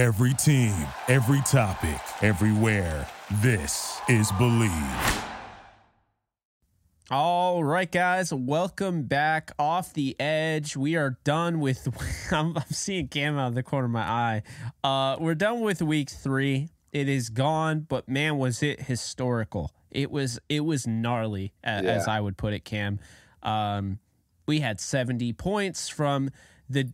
Every team, every topic, everywhere. This is Believe. All right, guys, welcome back off the edge. We are done with. I'm, I'm seeing Cam out of the corner of my eye. Uh, we're done with week three. It is gone, but man, was it historical! It was it was gnarly, a- Yeah. as I would put it, Cam. Um, we had 70 points from the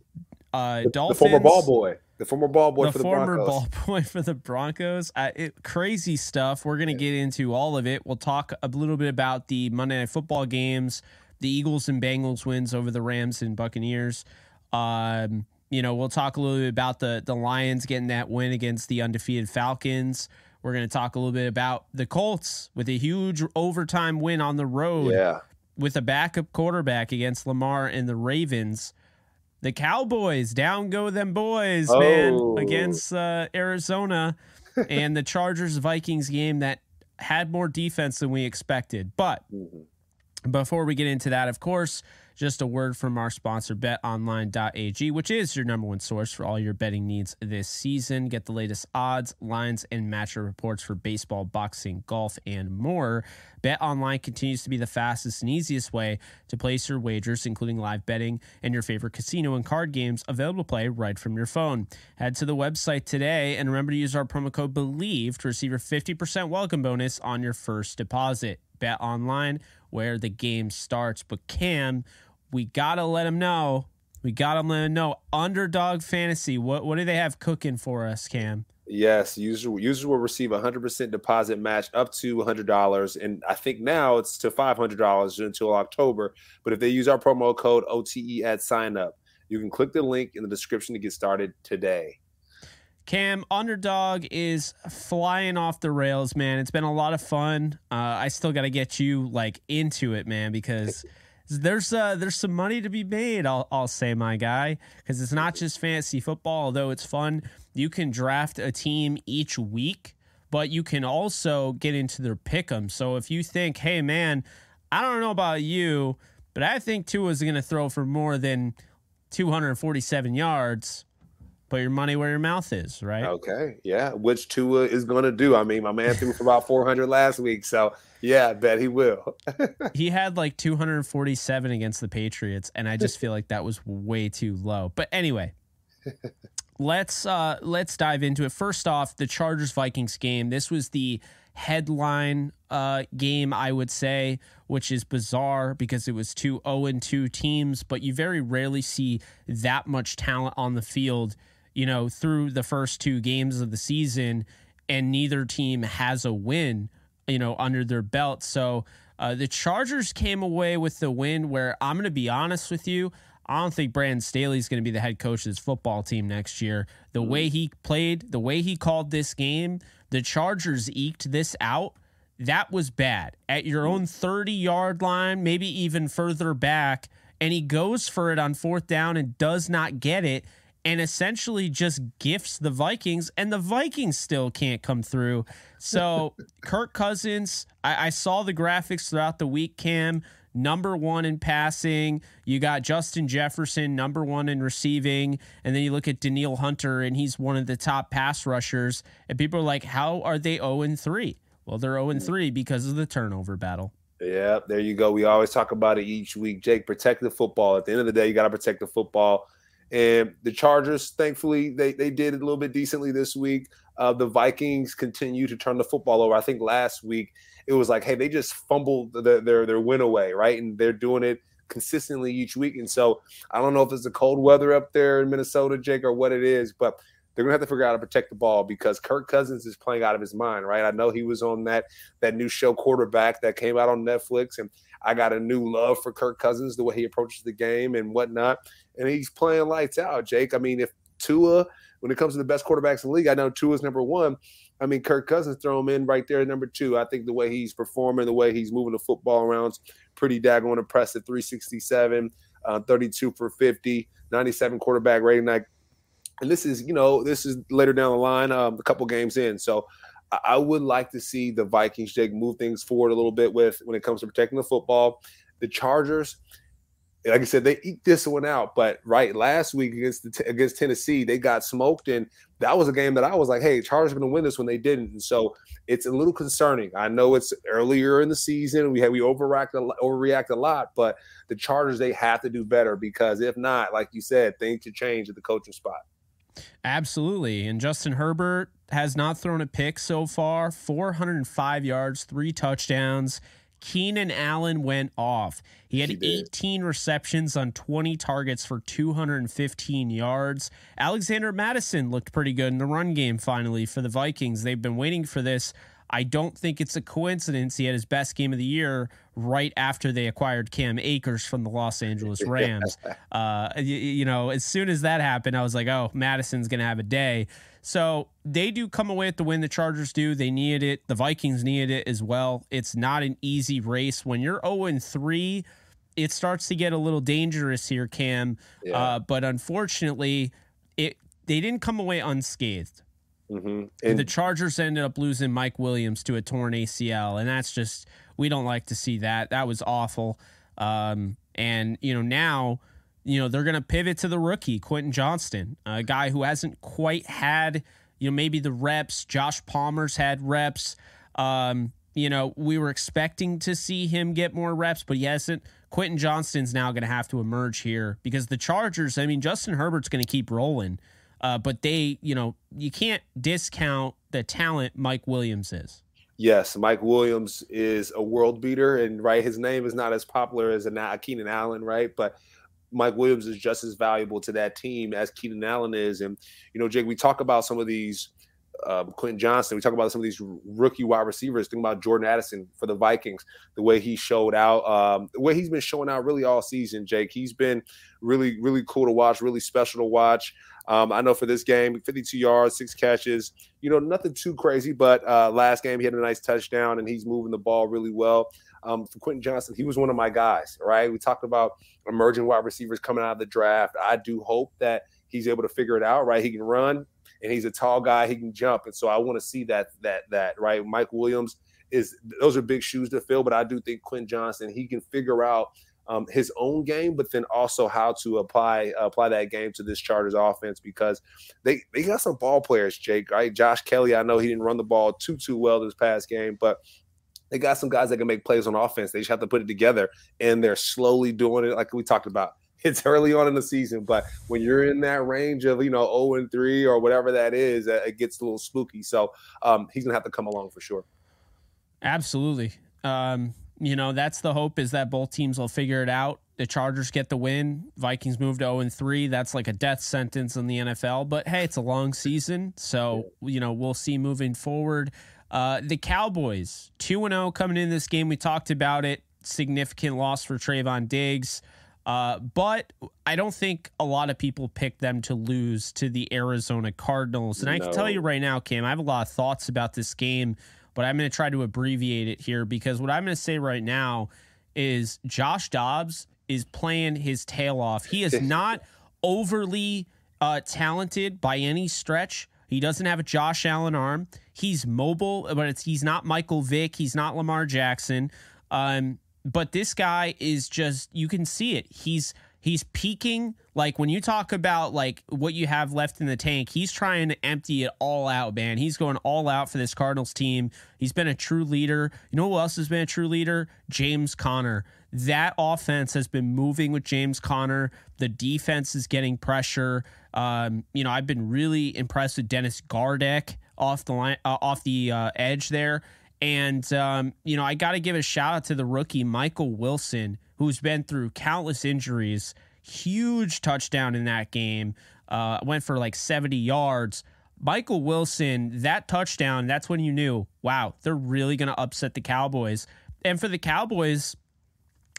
uh, The, Dolphins. former ball boy. The former ball boy the for the former Broncos. ball boy for the Broncos. Uh, it, crazy stuff. We're going to get into all of it. We'll talk a little bit about the Monday Night Football games, the Eagles and Bengals wins over the Rams and Buccaneers. Um, you know, we'll talk a little bit about the the Lions getting that win against the undefeated Falcons. We're going to talk a little bit about the Colts with a huge overtime win on the road Yeah. with a backup quarterback against Lamar and the Ravens. The Cowboys down go them boys, man, Oh. against uh, Arizona and the Chargers Vikings game that had more defense than we expected. But Mhm. before we get into that, of course, just a word from our sponsor, betonline.ag, which is your number one source for all your betting needs this season. Get the latest odds, lines, and matchup reports for baseball, boxing, golf, and more. BetOnline continues to be the fastest and easiest way to place your wagers, including live betting and your favorite casino and card games available to play right from your phone. Head to the website today and remember to use our promo code BELIEVE to receive your 50% welcome bonus on your first deposit. Bet online where the game starts. But Cam, we gotta let them know. We gotta let them know. Underdog fantasy. What what do they have cooking for us, Cam? Yes. User, users will receive a 100% deposit match up to $100. And I think now it's to $500 until October. But if they use our promo code OTE at sign up, you can click the link in the description to get started today. Cam, underdog is flying off the rails, man. It's been a lot of fun. Uh, I still got to get you like into it, man, because there's uh, there's some money to be made. I'll I'll say, my guy, because it's not just fantasy football. Although it's fun, you can draft a team each week, but you can also get into their pick'em. So if you think, hey, man, I don't know about you, but I think Tua is going to throw for more than 247 yards. Put your money where your mouth is, right? Okay. Yeah. Which Tua is going to do. I mean, my man threw for about 400 last week. So, yeah, I bet he will. He had like 247 against the Patriots, and I just feel like that was way too low. But anyway, let's uh let's dive into it. First off, the Chargers Vikings game. This was the headline uh game, I would say, which is bizarre because it was two 0 and 2 teams, but you very rarely see that much talent on the field, you know, through the first two games of the season, and neither team has a win, you know, under their belt. So uh, the Chargers came away with the win where I'm going to be honest with you. I don't think Brandon Staley is going to be the head coach of this football team next year. The way he played, the way he called this game, the Chargers eked this out. That was bad. At your own 30 yard line, maybe even further back, and he goes for it on fourth down and does not get it and essentially just gifts the Vikings, and the Vikings still can't come through. So, Kirk Cousins, I, I saw the graphics throughout the week, Cam. Number one in passing. You got Justin Jefferson, number one in receiving. And then you look at Danielle Hunter, and he's one of the top pass rushers. And people are like, how are they 0 3? Well, they're 0 3 because of the turnover battle. Yeah, there you go. We always talk about it each week. Jake, protect the football. At the end of the day, you got to protect the football. And the Chargers, thankfully, they, they did a little bit decently this week. Uh, the Vikings continue to turn the football over. I think last week it was like, hey, they just fumbled their, their, their win away, right? And they're doing it consistently each week. And so I don't know if it's the cold weather up there in Minnesota, Jake, or what it is, but they're gonna have to figure out how to protect the ball because Kirk Cousins is playing out of his mind, right? I know he was on that that new show quarterback that came out on Netflix, and I got a new love for Kirk Cousins, the way he approaches the game and whatnot. And he's playing lights out, Jake. I mean, if Tua, when it comes to the best quarterbacks in the league, I know Tua's number one. I mean, Kirk Cousins throw him in right there number two. I think the way he's performing, the way he's moving the football around pretty daggone impressive. 367, uh, 32 for 50, 97 quarterback rating. Like, and this is, you know, this is later down the line, um, a couple games in. So I, would like to see the Vikings, Jake, move things forward a little bit with when it comes to protecting the football. The Chargers, like I said, they eat this one out. But right last week against the, against Tennessee, they got smoked, and that was a game that I was like, "Hey, Chargers going to win this when they didn't." And so it's a little concerning. I know it's earlier in the season. We had we overreact a, overreact a lot, but the Chargers they have to do better because if not, like you said, things could change at the coaching spot. Absolutely. And Justin Herbert has not thrown a pick so far 405 yards, three touchdowns. Keenan Allen went off. He had he 18 receptions on 20 targets for 215 yards. Alexander Mattison looked pretty good in the run game finally for the Vikings. They've been waiting for this. I don't think it's a coincidence he had his best game of the year right after they acquired Cam Akers from the Los Angeles Rams. uh, you, you know, as soon as that happened, I was like, oh, Mattison's going to have a day. So they do come away with the win. The Chargers do. They needed it. The Vikings needed it as well. It's not an easy race. When you're 0 3, it starts to get a little dangerous here, Cam. Yeah. Uh, but unfortunately, it they didn't come away unscathed. Mm-hmm. And the Chargers ended up losing Mike Williams to a torn ACL, and that's just we don't like to see that. That was awful. Um, and you know now, you know they're going to pivot to the rookie Quentin Johnston, a guy who hasn't quite had you know maybe the reps. Josh Palmer's had reps. Um, you know we were expecting to see him get more reps, but he hasn't. Quentin Johnston's now going to have to emerge here because the Chargers. I mean, Justin Herbert's going to keep rolling. Uh, but they, you know, you can't discount the talent Mike Williams is. Yes, Mike Williams is a world beater, and right, his name is not as popular as a Keenan Allen, right? But Mike Williams is just as valuable to that team as Keenan Allen is. And you know, Jake, we talk about some of these um, Quentin Johnston. We talk about some of these rookie wide receivers. Think about Jordan Addison for the Vikings, the way he showed out, um, the way he's been showing out really all season. Jake, he's been really, really cool to watch, really special to watch. Um, I know for this game, 52 yards, six catches. You know, nothing too crazy, but uh, last game he had a nice touchdown and he's moving the ball really well. Um, for Quentin Johnston, he was one of my guys. Right, we talked about emerging wide receivers coming out of the draft. I do hope that he's able to figure it out. Right, he can run and he's a tall guy. He can jump, and so I want to see that that that right. Mike Williams is those are big shoes to fill, but I do think Quentin Johnston, he can figure out um, his own game, but then also how to apply uh, apply that game to this Chargers offense because they they got some ball players, Jake. Right, Josh Kelley. I know he didn't run the ball too too well this past game, but they got some guys that can make plays on offense. They just have to put it together, and they're slowly doing it, like we talked about. It's early on in the season, but when you're in that range of you know 0 and 3 or whatever that is, it gets a little spooky. So um, he's gonna have to come along for sure. Absolutely. Um, you know, that's the hope is that both teams will figure it out. The Chargers get the win. Vikings move to 0 and 3. That's like a death sentence in the NFL. But hey, it's a long season. So, you know, we'll see moving forward. Uh, the Cowboys, 2 0 coming in this game. We talked about it. Significant loss for Trevon Diggs. Uh, but I don't think a lot of people picked them to lose to the Arizona Cardinals. And no. I can tell you right now, Cam, I have a lot of thoughts about this game but I'm going to try to abbreviate it here because what I'm going to say right now is Josh Dobbs is playing his tail off. He is not overly uh, talented by any stretch. He doesn't have a Josh Allen arm. He's mobile, but he's not Michael Vick. He's not Lamar Jackson. Um, but this guy is just you can see it. He's he's peaking. Like when you talk about like what you have left in the tank he's trying to empty it all out man. He's going all out for this cardinals team. He's been a true leader. You know who else has been a true leader? James conner. That offense has been moving with james conner. The defense is getting pressure. Um, you know i've been really impressed with dennis gardeck off the line uh, off the uh, edge there and um, you know i got to give a shout out to the rookie michael wilson who's been through countless injuries. Huge touchdown in that game. Uh, went for like 70 yards. Michael Wilson, that touchdown, that's when you knew, wow, they're really going to upset the Cowboys. And for the Cowboys,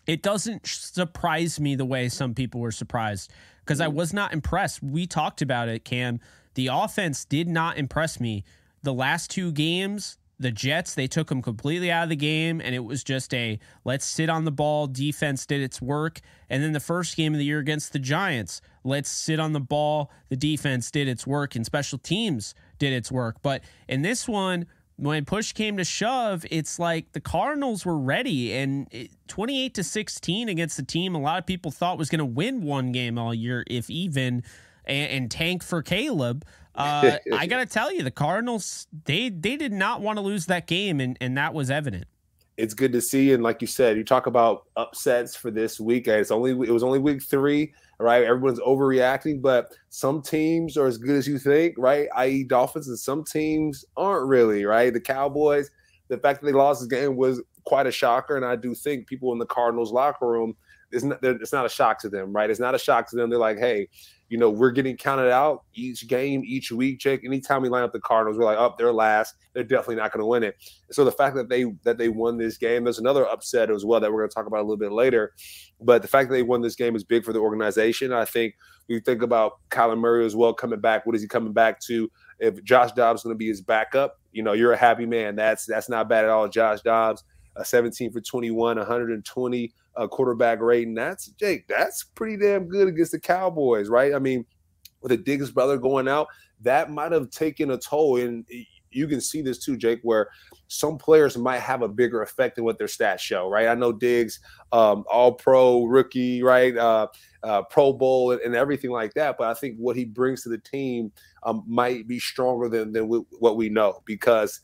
it doesn't surprise me the way some people were surprised because I was not impressed. We talked about it, Cam. The offense did not impress me. The last two games, the Jets, they took them completely out of the game, and it was just a let's sit on the ball. Defense did its work. And then the first game of the year against the Giants, let's sit on the ball. The defense did its work, and special teams did its work. But in this one, when push came to shove, it's like the Cardinals were ready, and 28 to 16 against the team a lot of people thought was going to win one game all year, if even, and, and tank for Caleb. Uh, I got to tell you, the Cardinals they they did not want to lose that game, and and that was evident. It's good to see, and like you said, you talk about upsets for this week. It's only it was only week three right? Everyone's overreacting, but some teams are as good as you think, right? I.e., Dolphins, and some teams aren't really, right? The Cowboys, the fact that they lost this game was quite a shocker, and I do think people in the Cardinals locker room, it's not, it's not a shock to them, right? It's not a shock to them. They're like, hey, you know, we're getting counted out each game, each week. Jake, anytime we line up the Cardinals, we're like, oh, they're last. They're definitely not going to win it. So the fact that they that they won this game, there's another upset as well that we're going to talk about a little bit later. But the fact that they won this game is big for the organization. I think we think about Kyler Murray as well coming back. What is he coming back to? If Josh Dobbs is going to be his backup, you know, you're a happy man. That's that's not bad at all. Josh Dobbs, a 17 for 21, 120 a quarterback rating. That's Jake. That's pretty damn good against the Cowboys, right? I mean, with the Diggs brother going out, that might have taken a toll. And you can see this too, Jake, where some players might have a bigger effect than what their stats show, right? I know Diggs, um, all pro rookie, right? Uh, uh, Pro Bowl and, and, everything like that. But I think what he brings to the team um, might be stronger than, than what we know because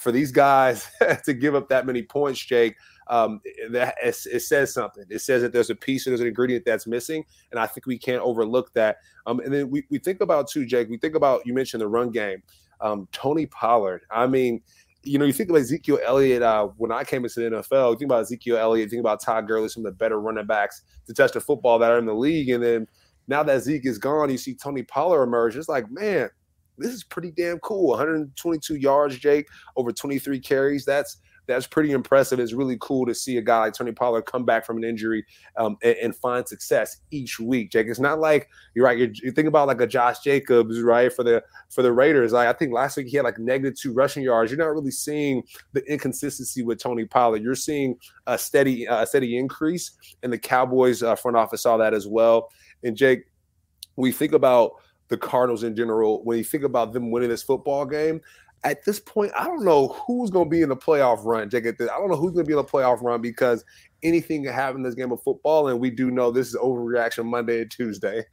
for these guys to give up that many points, Jake, um, that it, it, says something. It says that there's a piece, and there's an ingredient that's missing, and I think we can't overlook that. Um, and then we, we think about too, Jake. We think about you mentioned the run game. Um, Tony Pollard. I mean, you know, you think about Ezekiel Elliott. Uh, when I came into the NFL, you think about Ezekiel Elliott, think about Todd Gurley, some of the better running backs to touch the football that are in the league. And then now that Zeke is gone, you see Tony Pollard emerge. It's like, man, this is pretty damn cool. 122 yards, Jake, over 23 carries. That's that's pretty impressive. It's really cool to see a guy like Tony Pollard come back from an injury um, and, and, find success each week. Jake, it's not like you're right. You're, you think about like a Josh Jacobs, right, for the for the Raiders. Like I think last week he had like negative two rushing yards. You're not really seeing the inconsistency with Tony Pollard. You're seeing a steady a steady increase, and the Cowboys uh, front office saw that as well. And Jake, we think about the Cardinals in general, when you think about them winning this football game, at this point, I don't know who's going to be in the playoff run. Jake, I don't know who's going to be in the playoff run because anything can happen in this game of football, and we do know this is overreaction Monday and Tuesday.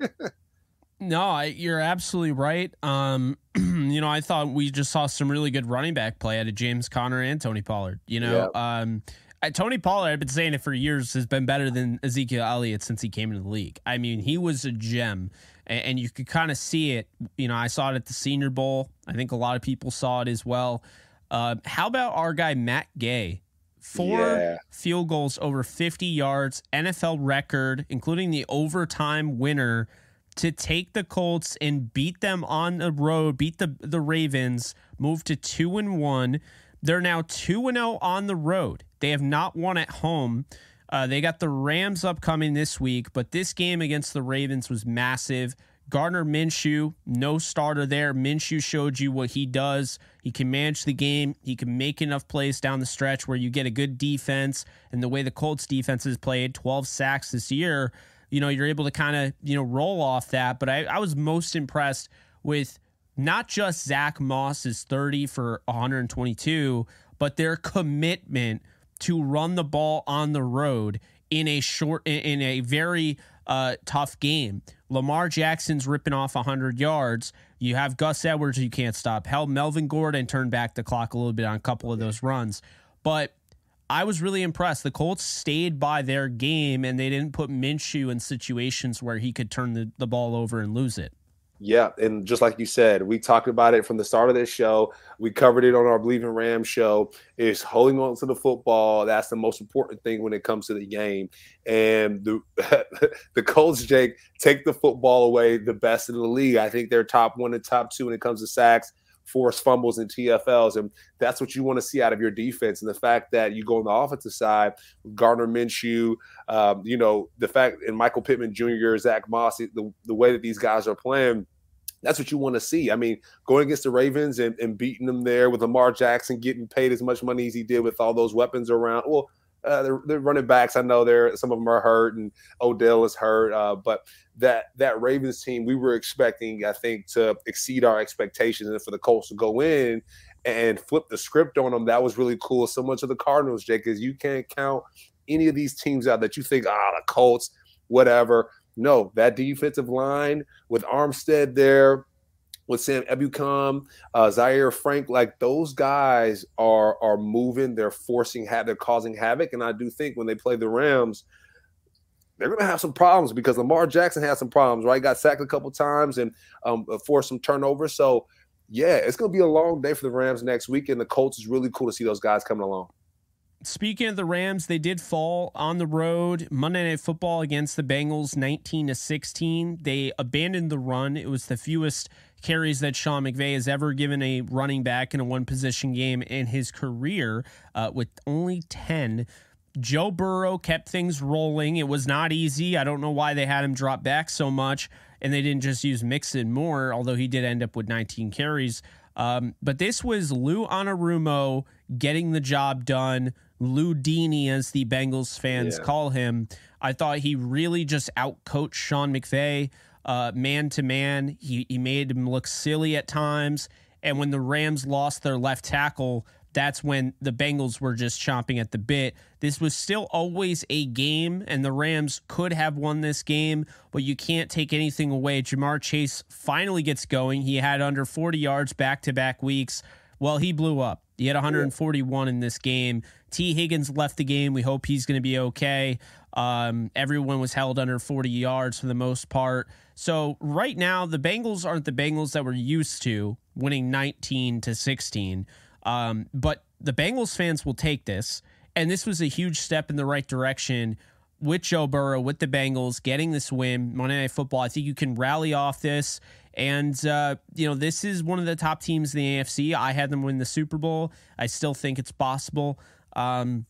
no, I, you're absolutely right. Um, you know, I thought we just saw some really good running back play out of James Conner and Tony Pollard. You know, yeah. um, Tony Pollard, I've been saying it for years, has been better than Ezekiel Elliott since he came into the league. I mean, he was a gem, and, and you could kind of see it. You know, I saw it at the Senior Bowl. I think a lot of people saw it as well. Uh, how about our guy Matt Gay? Four yeah. field goals over 50 yards, NFL record, including the overtime winner to take the Colts and beat them on the road, beat the the Ravens, move to two and one. They're now 2 0 on the road. They have not won at home. Uh, they got the Rams upcoming this week, but this game against the Ravens was massive. Gardner Minshew, no starter there. Minshew showed you what he does. He can manage the game. He can make enough plays down the stretch where you get a good defense. And the way the Colts defense has played, 12 sacks this year, you know, you're able to kind of, you know, roll off that. But I, I was most impressed with not just Zach Moss's 30 for 122, but their commitment to run the ball on the road in a short, in a very uh, tough game. Lamar Jackson's ripping off 100 yards. You have Gus Edwards, you can't stop. Hell, Melvin Gordon turned back the clock a little bit on a couple of those runs. But I was really impressed. The Colts stayed by their game and they didn't put Minshew in situations where he could turn the, the ball over and lose it. Yeah, and just like you said, we talked about it from the start of this show. We covered it on our Believe in Rams show. Is holding on to the football. That's the most important thing when it comes to the game. And the the Colts, Jake, take the football away. The best in the league. I think they're top one and top two when it comes to sacks, forced fumbles, and TFLs. And that's what you want to see out of your defense. And the fact that you go on the offensive side, Gardner Minshew, um, you know, the fact and Michael Pittman Jr., Zach Moss, the, the way that these guys are playing that's what you want to see. I mean, going against the Ravens and, and beating them there with Lamar Jackson getting paid as much money as he did with all those weapons around. Well, uh, the, running backs. I know there some of them are hurt, and Odell is hurt. Uh, but that that Ravens team, we were expecting, I think, to exceed our expectations, and for the Colts to go in and flip the script on them, that was really cool. So much of the Cardinals, Jake, is you can't count any of these teams out that you think, ah, the Colts, whatever. No, that defensive line with Armstead there, with Sam Ebukam, uh, Zaire Frank, like those guys are are moving. They're forcing, ha- they're causing havoc, and I do think when they play the Rams, they're going to have some problems because Lamar Jackson had some problems. Right, got sacked a couple times and um, forced some turnovers. So yeah, it's going to be a long day for the Rams next week, and the Colts is really cool to see those guys coming along. Speaking of the Rams, they did fall on the road Monday Night Football against the Bengals, nineteen to sixteen. They abandoned the run. It was the fewest carries that Sean McVay has ever given a running back in a one position game in his career, uh, with only ten. Joe Burrow kept things rolling. It was not easy. I don't know why they had him drop back so much, and they didn't just use Mixon more, although he did end up with 19 carries. Um, but this was Lou Anarumo getting the job done. Lou Dini, as the Bengals fans yeah. call him. I thought he really just outcoached Sean McVay uh, man to man. He he made him look silly at times. And when the Rams lost their left tackle, that's when the Bengals were just chomping at the bit. This was still always a game, and the Rams could have won this game, but you can't take anything away. Ja'Marr Chase finally gets going. He had under 40 yards back to back weeks. Well, he blew up. He had 141 in this game. Tee Higgins left the game. We hope he's going to be okay. Um, everyone was held under 40 yards for the most part. So right now, the Bengals aren't the Bengals that we're used to, winning 19 to 16. Um, but the Bengals fans will take this, and this was a huge step in the right direction with Joe Burrow, with the Bengals getting this win Monday Night Football. I think you can rally off this and, uh, you know, this is one of the top teams in the AFC. I had them win the Super Bowl. I still think it's possible. Um,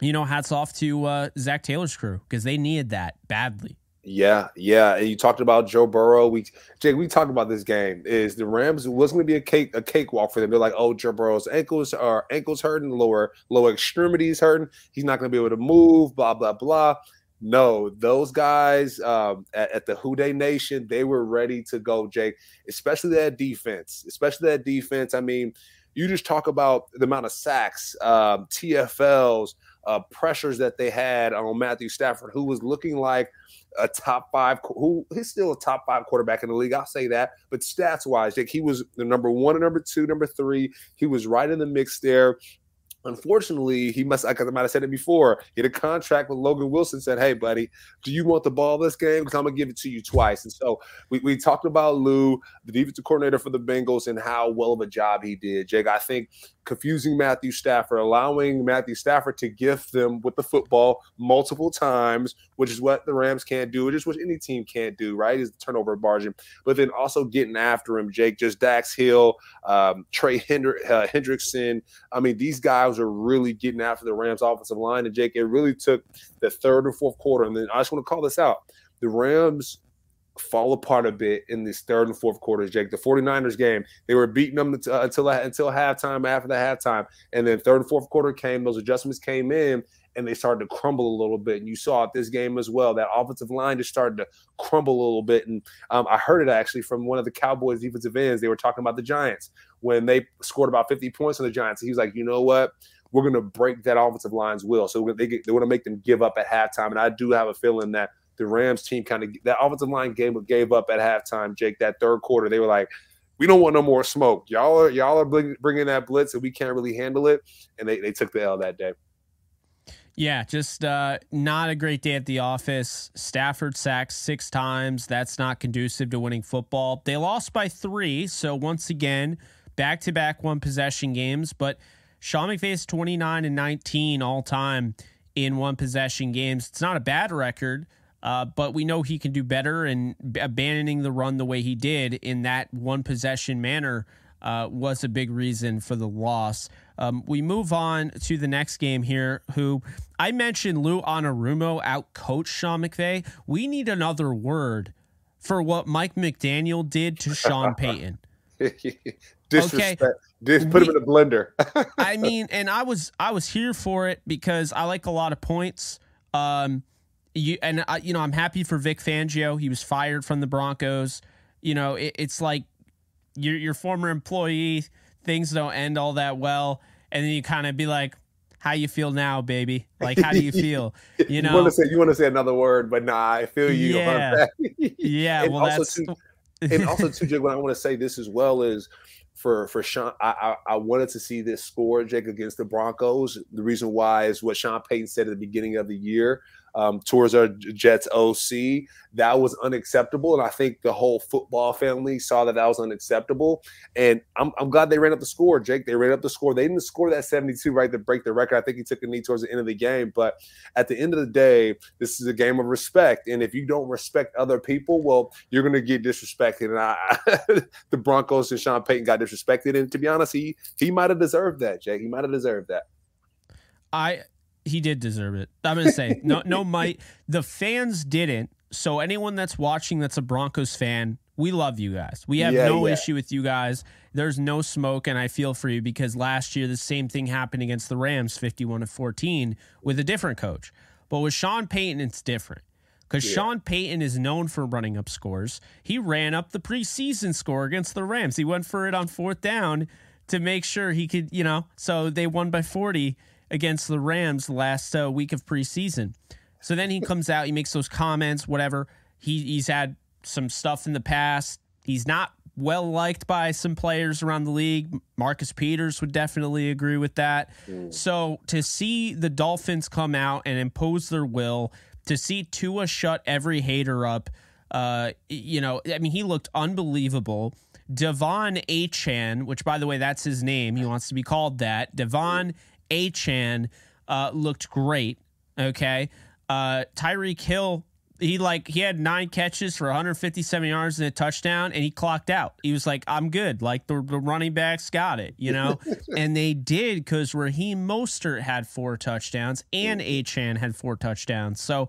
you know, hats off to uh, Zac Taylor's crew because they needed that badly. Yeah, yeah. And you talked about Joe Burrow. We Jake, we talked about this game. Is the Rams was going to be a cake a cakewalk for them. They're like, oh, Joe Burrow's ankles are ankles hurting, lower lower extremities hurting. He's not going to be able to move. Blah blah blah. No, those guys um, at, at, the Who Dey Nation, they were ready to go, Jake, especially that defense, especially that defense. I mean, you just talk about the amount of sacks, um, TFLs, uh, pressures that they had on Matthew Stafford, who was looking like a top five, who he's still a top five quarterback in the league. I'll say that. But stats wise, Jake, he was the number one number two, number three. He was right in the mix there. Unfortunately, he must, I might have said it before, he had a contract with Logan Wilson, said, Hey, buddy, do you want the ball this game? Because I'm going to give it to you twice. And so we, we talked about Lou, the defensive coordinator for the Bengals, and how well of a job he did. Jake, I think confusing Matthew Stafford, allowing Matthew Stafford to gift them with the football multiple times, which is what the Rams can't do, which is what any team can't do, right? Is the turnover margin. But then also getting after him, Jake, just Dax Hill, um, Trey uh, Hendrickson. I mean, these guys are really getting after the Rams offensive line. And Jake, it really took the third and fourth quarter. And then I just want to call this out. The Rams fall apart a bit in this third and fourth quarters, Jake. The 49ers game, they were beating them uh, until until halftime, after the halftime. And then third and fourth quarter came, those adjustments came in, and they started to crumble a little bit. And you saw it this game as well. That offensive line just started to crumble a little bit. And um, I heard it actually from one of the Cowboys defensive ends. They were talking about the Giants when they scored about 50 points on the Giants. He was like, you know what? We're going to break that offensive line's will. So they, get, they want to make them give up at halftime. And I do have a feeling that the Rams team kind of that offensive line game gave up at halftime. Jake, that third quarter, they were like, "We don't want no more smoke. Y'all are y'all are bringing that blitz, and we can't really handle it." And they they took the L that day. Yeah, just uh, not a great day at the office. Stafford sacked six times. That's not conducive to winning football. They lost by three. So once again, back to back one possession games. But Sean McVay's 29 and 19 all time in one possession games. It's not a bad record. Uh, but we know he can do better, and abandoning the run the way he did in that one possession manner uh, was a big reason for the loss. Um, we move on to the next game here. Who I mentioned Lou Anarumo out coached Sean McVay. We need another word for what Mike McDaniel did to Sean Payton. Disrespect. Okay. Just put we, him in a blender. I mean, and I was I was here for it because I like a lot of points. Um, you and I, you know, I'm happy for Vic Fangio. He was fired from the Broncos. You know, it, it's like your your former employee. Things don't end all that well, and then you kind of be like, "How you feel now, baby? Like, how do you feel?" You know, you want to say you want to say another word, but nah, I feel you. Yeah, yeah. well, that's. Too, and also, too, Jake, what I want to say this as well is for for Sean. I, I, I wanted to see this score, Jake, against the Broncos. The reason why is what Sean Payton said at the beginning of the year um, towards our Jets OC. That was unacceptable. And I think the whole football family saw that that was unacceptable. And I'm, I'm glad they ran up the score, Jake. They ran up the score. They didn't score that 72 right to break the record. I think he took a knee towards the end of the game. But at the end of the day, this is a game of respect. And if you don't respect other people, well, you're going to get disrespected. And I, the Broncos and Sean Payton got disrespected. And to be honest, he he might have deserved that, Jake. He might have deserved that. I he did deserve it. I'm gonna say no, no, might the fans didn't. So anyone that's watching that's a Broncos fan, we love you guys. We have yeah, no yeah. issue with you guys. There's no smoke, and I feel for you because last year the same thing happened against the Rams, 51 to 14, with a different coach. But with Sean Payton, it's different because yeah. Sean Payton is known for running up scores. He ran up the preseason score against the Rams. He went for it on fourth down to make sure he could, you know, so they won by 40 against the Rams last uh, week of preseason. So then he comes out, he makes those comments, whatever. He, he's had some stuff in the past. He's not well liked by some players around the league. Marcus Peters would definitely agree with that. Mm. So to see the Dolphins come out and impose their will, to see Tua shut every hater up, uh, you know, I mean, he looked unbelievable. De'Von Achane, which by the way, that's his name. He wants to be called that. De'Von Achane uh, looked great. Okay. Uh, Tyreek Hill, he like he had nine catches for 157 yards and a touchdown, and he clocked out. He was like, "I'm good." Like the, the running backs got it, you know, and they did because Raheem Mostert had four touchdowns and Achane had four touchdowns. So,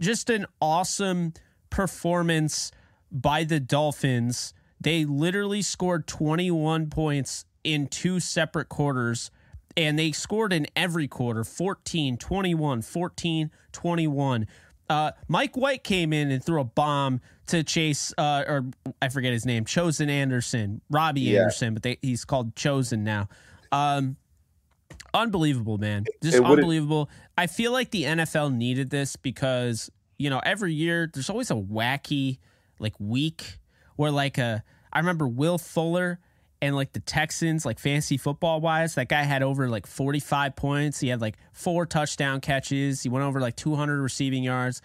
just an awesome performance by the Dolphins. They literally scored 21 points in two separate quarters and they scored in every quarter 14 21 14 21 uh, Mike White came in and threw a bomb to chase, uh, or I forget his name, Chosen Anderson, Robbie yeah. Anderson, but they, he's called Chosen now. Um, unbelievable, man, just unbelievable. I feel like the NFL needed this because you know every year there's always a wacky like week where like a I remember Will Fuller and like the Texans, like fantasy football wise, that guy had over like 45 points. He had like four touchdown catches. He went over like 200 receiving yards,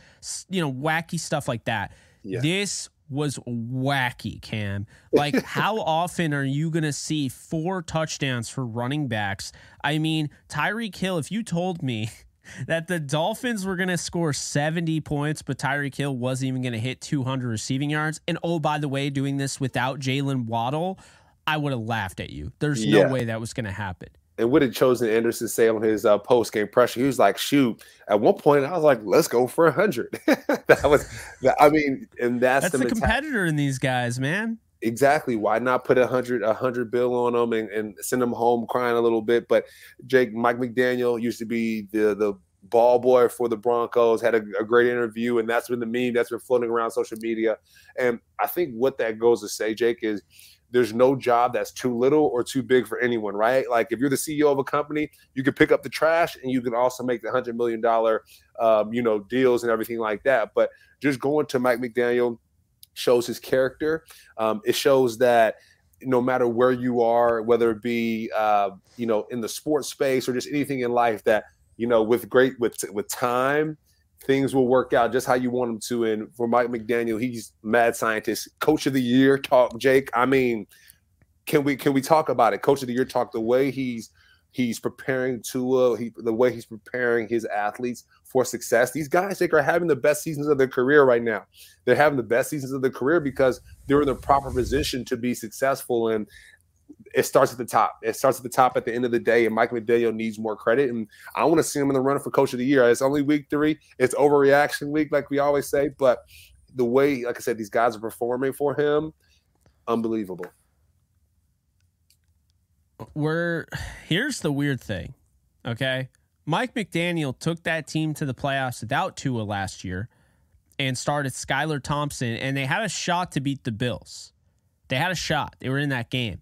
you know, wacky stuff like that. Yeah. This was wacky, Cam. Like, how often are you going to see four touchdowns for running backs? I mean, Tyreek Hill, if you told me that the Dolphins were going to score 70 points, but Tyreek Hill wasn't even going to hit 200 receiving yards, and oh, by the way, doing this without Jaylen Waddle, I would have laughed at you. There's yeah. no way that was going to happen. And what did Chosen Anderson say on his uh, post game pressure? He was like, "Shoot!" At one point, I was like, "Let's go for a hundred. that was, I mean, and that's, that's the, the competitor in these guys, man. Exactly. Why not put a hundred a hundred bill on them and, and send them home crying a little bit? But Jake Mike McDaniel used to be the the ball boy for the Broncos, had a, a, great interview, and that's been the meme that's been floating around social media. And I think what that goes to say, Jake, is there's no job that's too little or too big for anyone, right? Like if you're the CEO of a company, you can pick up the trash and you can also make the hundred million dollar, um, you know, deals and everything like that. But just going to Mike McDaniel shows his character. Um, it shows that no matter where you are, whether it be uh, you know in the sports space or just anything in life, that you know with great with with time things will work out just how you want them to. And for Mike McDaniel, he's mad scientist, coach of the year talk. Jake, I mean, can we can we talk about it? Coach of the year talk. The way he's he's preparing Tua, he, the way he's preparing his athletes for success. These guys, Jake, are having the best seasons of their career right now. They're having the best seasons of their career because they're in the proper position to be successful. And it starts at the top. It starts at the top at the end of the day, and Mike McDaniel needs more credit. And I want to see him in the run for Coach of the Year. It's only week three. It's overreaction week, like we always say. But the way, like I said, these guys are performing for him, unbelievable. we're here's the weird thing. Okay. Mike McDaniel took that team to the playoffs without Tua last year and started Skylar Thompson, and they had a shot to beat the Bills. They had a shot. They were in that game.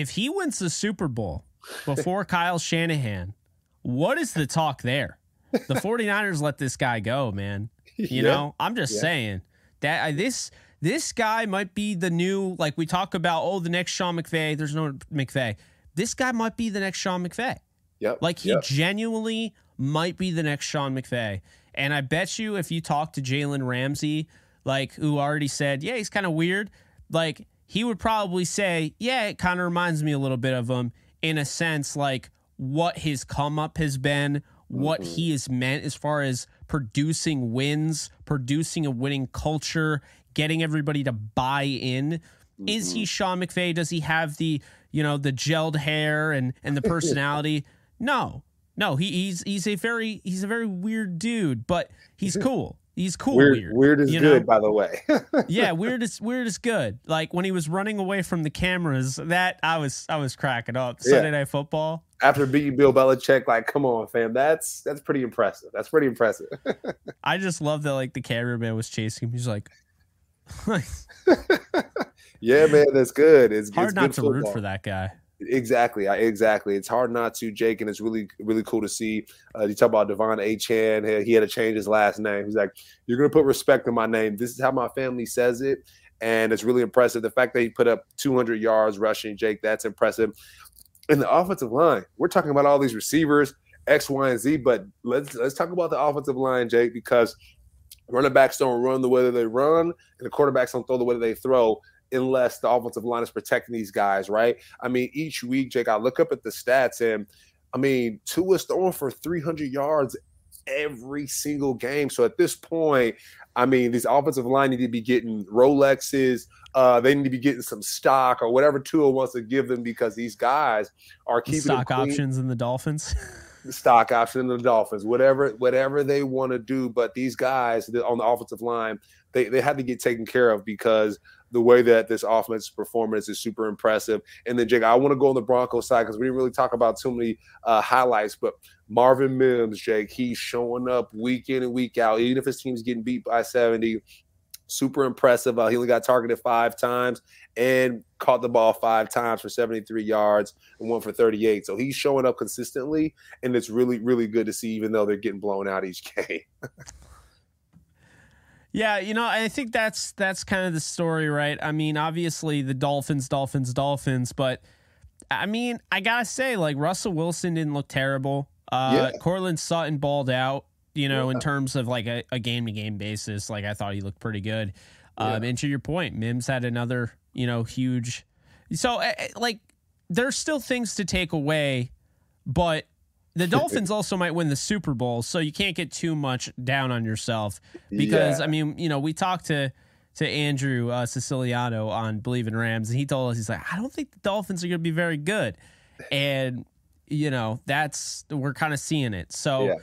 If he wins the Super Bowl before Kyle Shanahan, what is the talk there? The 49ers let this guy go, man. You Yeah. know, I'm just Yeah. saying that I, this this guy might be the new like we talk about. Oh, the next Sean McVay. There's no McVay. This guy might be the next Sean McVay. Yep. Like he yep. genuinely might be the next Sean McVay. And I bet you if you talk to Jalen Ramsey, like who already said, yeah, he's kind of weird, like he would probably say, yeah, it kind of reminds me a little bit of him in a sense, like what his come up has been, what Mm-hmm. he has meant as far as producing wins, producing a winning culture, getting everybody to buy in. Is Mm-hmm. he Sean McVay? Does he have the, you know, the gelled hair and and the personality? no. No, he, he's he's a very he's a very weird dude, but he's cool. He's cool weird, weird. weird, is good, know? by the way. yeah, weird is weird is good. Like when he was running away from the cameras, that I was I was cracking up. Yeah. Sunday night football. After beating Bill Belichick, like, come on, fam, that's that's pretty impressive. That's pretty impressive. I just love that like the cameraman was chasing him. He's like, yeah, man, that's good. It's hard it's not to root for that guy. Exactly, exactly. It's hard not to, Jake, and it's really, really cool to see. Uh, you talk about De'Von Achane. He had to change his last name. He's like, "You're gonna put respect in my name. This is how my family says it." And it's really impressive. The fact that he put up 200 yards rushing, Jake, that's impressive. In the offensive line, we're talking about all these receivers, X, Y, and Z, but let's let's talk about the offensive line, Jake, because running backs don't run the way that they run, and the quarterbacks don't throw the way that they throw unless the offensive line is protecting these guys, right? I mean, each week, Jake, I look up at the stats, and I mean, Tua's throwing for 300 yards every single game. So at this point, I mean, these offensive line need to be getting Rolexes. Uh, they need to be getting some stock or whatever Tua wants to give them because these guys are keeping Stock options in the Dolphins. stock option in the Dolphins, whatever whatever they want to do. But these guys on the offensive line, they, they have to get taken care of because the way that this offense performance is super impressive. And then Jake, I want to go on the Broncos side because we didn't really talk about too many uh, highlights, but Marvin Mims, Jake, he's showing up week in and week out, even if his team's getting beat by 70. Super impressive. Uh, he only got targeted five times and caught the ball five times for 73 yards and one for 38. So he's showing up consistently, and it's really, really good to see, even though they're getting blown out each game. Yeah, you know, I think that's that's kind of the story, right? I mean, obviously the Dolphins, Dolphins, Dolphins, but I mean, I gotta say, like Russell Wilson didn't look terrible. Uh Yeah. Courtland Sutton balled out, you know, in terms of like a, game to game basis. Like I thought he looked pretty good. Um, and to your point, Mims had another, you know, huge. So eh, eh, like, there's still things to take away, but the Dolphins also might win the Super Bowl, so you can't get too much down on yourself because Yeah. I mean, you know, we talked to to Andrew uh, Siciliano on Believe in Rams, and he told us he's like, I don't think the Dolphins are going to be very good, and you know, that's we're kind of seeing it. So. Yeah.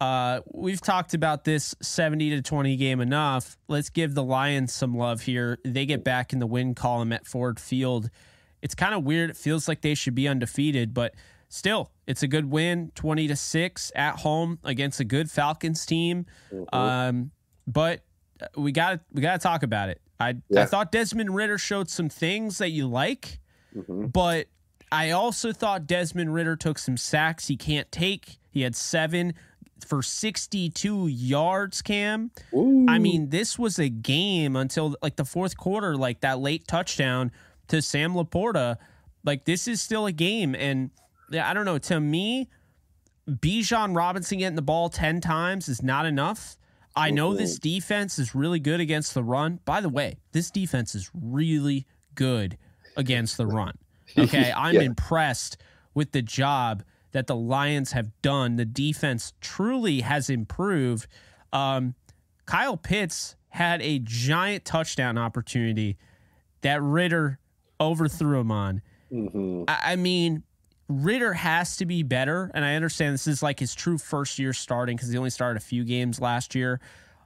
Uh, we've talked about this 70 to 20 game enough. Let's give the Lions some love here. They get back in the win column at Ford Field. It's kind of weird. It feels like they should be undefeated, but still, it's a good win 20 to 6 at home against a good Falcons team. Mhm. Um, but we got we got to talk about it. I I thought Desmond Ridder showed some things that you like, Mhm. but I also thought Desmond Ridder took some sacks he can't take. He had 7 for 62 yards, Cam. Ooh. I mean, this was a game until like the fourth quarter, like that late touchdown to Sam Laporta. Like this is still a game, and yeah, I don't know. To me, Bijan Robinson getting the ball ten times is not enough. I know this defense is really good against the run. By the way, this defense is really good against the run. Okay, I'm Yeah. impressed with the job that the Lions have done. The defense truly has improved. Um, Kyle Pitts had a giant touchdown opportunity that Ridder overthrew him on. Mhm. I, I mean, Ridder has to be better, and I understand this is like his true first year starting because he only started a few games last year.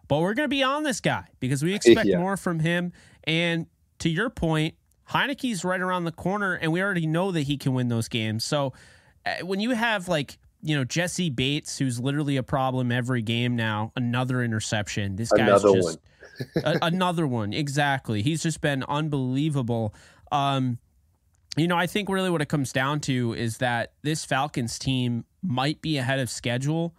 But we're going to be on this guy because we expect Yeah. more from him. And to your point, Heinicke's right around the corner, and we already know that he can win those games. So uh, when you have like you know Jessie Bates, who's literally a problem every game now, another interception. This guy's Another just a, another one. Exactly. He's just been unbelievable. Um, you know, I think really what it comes down to is that this Falcons team might be ahead of schedule,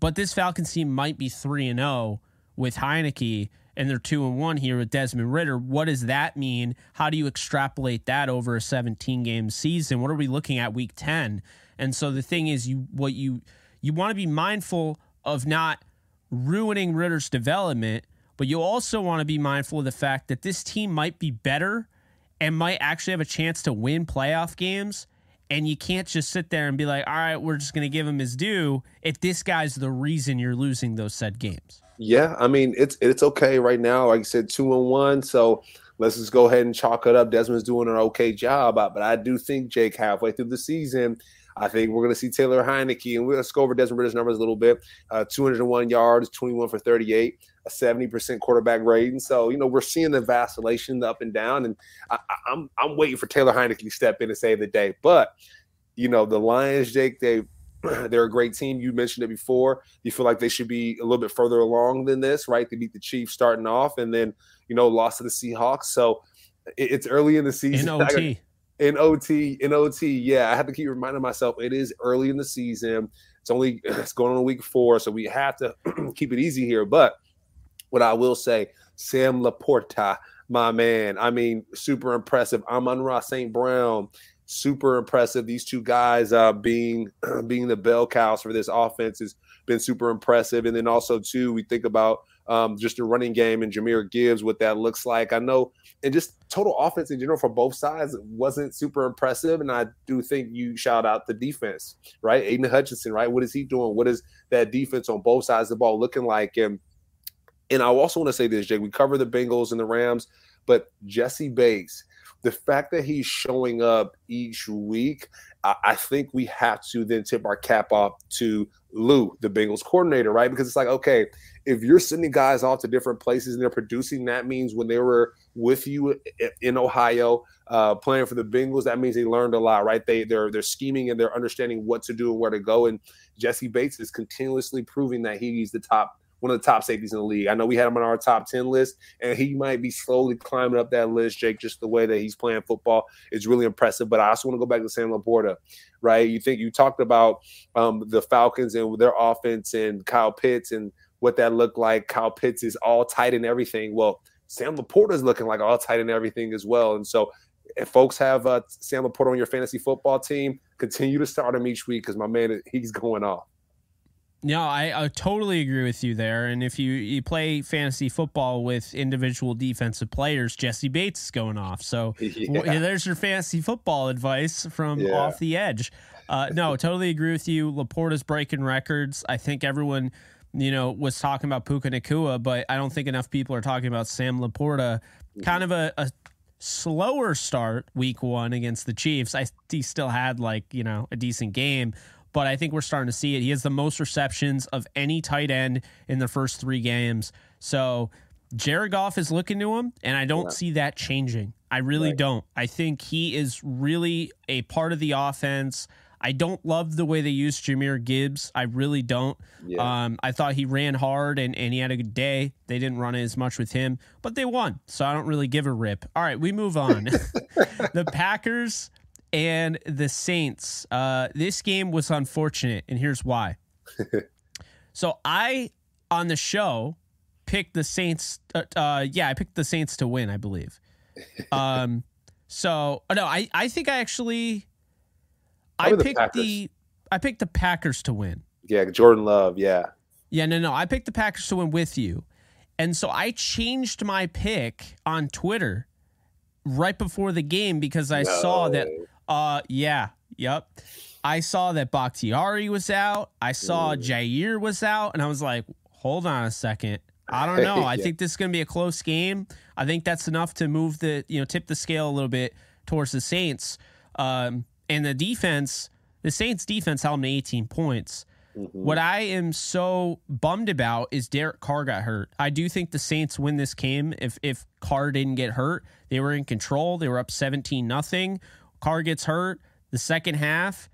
but this Falcons team might be three and zero with Heinicke, and they're two and one here with Desmond Ridder. What does that mean? How do you extrapolate that over a 17 game season? What are we looking at week 10? And so the thing is, you what you you want to be mindful of not ruining Ridder's development, but you also want to be mindful of the fact that this team might be better and might actually have a chance to win playoff games. And you can't just sit there and be like, all right, we're just going to give him his due if this guy's the reason you're losing those said games. Yeah, I mean it's it's okay right now. Like I said, two and one. So let's just go ahead and chalk it up. Desmond's doing an okay job, but I do think Jake halfway through the season, I think we're going to see Taylor Heinicke. and let's go over Desmond Ridder's numbers a little bit. Uh, 201 yards, 21 for 38, a 70% quarterback rating. So you know we're seeing the vacillation, the up and down, and I, I'm I'm waiting for Taylor Heinicke to step in and save the day. But you know the Lions, Jake, they they're a great team. You mentioned it before. You feel like they should be a little bit further along than this, right? They beat the Chiefs starting off, and then you know lost to the Seahawks. So it's early in the season. In OT. In OT, in OT, yeah. I have to keep reminding myself it is early in the season. It's only it's going on week four, so we have to keep it easy here. But what I will say, Sam Laporta, my man. I mean, super impressive. Amon-Ra St. Brown, super impressive. These two guys uh, being being the bell cows for this offense has been super impressive. And then also too, we think about um, just the running game and Jahmyr Gibbs, what that looks like. I know, and just total offense in general for both sides wasn't super impressive. And I do think you shout out the defense, right? Aidan Hutchinson, right? What is he doing? What is that defense on both sides of the ball looking like? And and I also want to say this, Jake. We cover the Bengals and the Rams, but Jessie Bates the fact that he's showing up each week, I, I think we have to then tip our cap off to Lou, the Bengals coordinator, right? Because it's like, okay, if you're sending guys off to different places and they're producing, that means when they were with you in Ohio uh, playing for the Bengals, that means they learned a lot, right? They they're they're scheming and they're understanding what to do and where to go. And Jessie Bates is continuously proving that he's the top one of the top safeties in the league. I know we had him on our top 10 list, and he might be slowly climbing up that list, Jake, just the way that he's playing football is really impressive. But I also want to go back to Sam Laporta, right? You think you talked about um, the Falcons and their offense and Kyle Pitts and what that looked like. Kyle Pitts is all tight and everything. Well, Sam Laporta is looking like all tight and everything as well. And so if folks have uh, Sam Laporta on your fantasy football team, continue to start him each week because my man, he's going off. No, I, I, totally agree with you there. And if you, you play fantasy football with individual defensive players, Jessie Bates is going off. So yeah. there's your fantasy football advice from yeah. off the edge. Uh, no, totally agree with you. Laporta's breaking records. I think everyone, you know, was talking about Puka Nacua, but I don't think enough people are talking about Sam Laporta. Mm-hmm. Kind of a, a slower start week one against the Chiefs. I he still had like you know a decent game, but I think we're starting to see it. He has the most receptions of any tight end in the first three games. So Jared Goff is looking to him, and I don't yeah. see that changing. I really right. don't. I think he is really a part of the offense. I don't love the way they use Jahmyr Gibbs. I really don't. Yeah. Um, I thought he ran hard and, and he had a good day. They didn't run as much with him, but they won. So I don't really give a rip. All right, we move on. the Packers and the Saints. Uh, this game was unfortunate, and here's why. so I on the show picked the Saints. Uh, uh, yeah, I picked the Saints to win. I believe. Um, so oh, no, I I think I actually I picked the, the I picked the Packers to win. Yeah, Jordan Love. Yeah. Yeah, no, no. I picked the Packers to win with you. And so I changed my pick on Twitter right before the game because I no. saw that uh, yeah, yep. I saw that Bakhtiari was out. I saw mm. Jaire was out, and I was like, hold on a second. I don't know. I think this is going to be a close game. I think that's enough to move the, you know, tip the scale a little bit towards the Saints. Um, and the defense, the Saints defense held them to 18 points. Mm-hmm. What I am so bummed about is Derek Carr got hurt. I do think the Saints win this game if if Carr didn't get hurt. They were in control. They were up 17 nothing. Carr gets hurt. The second half,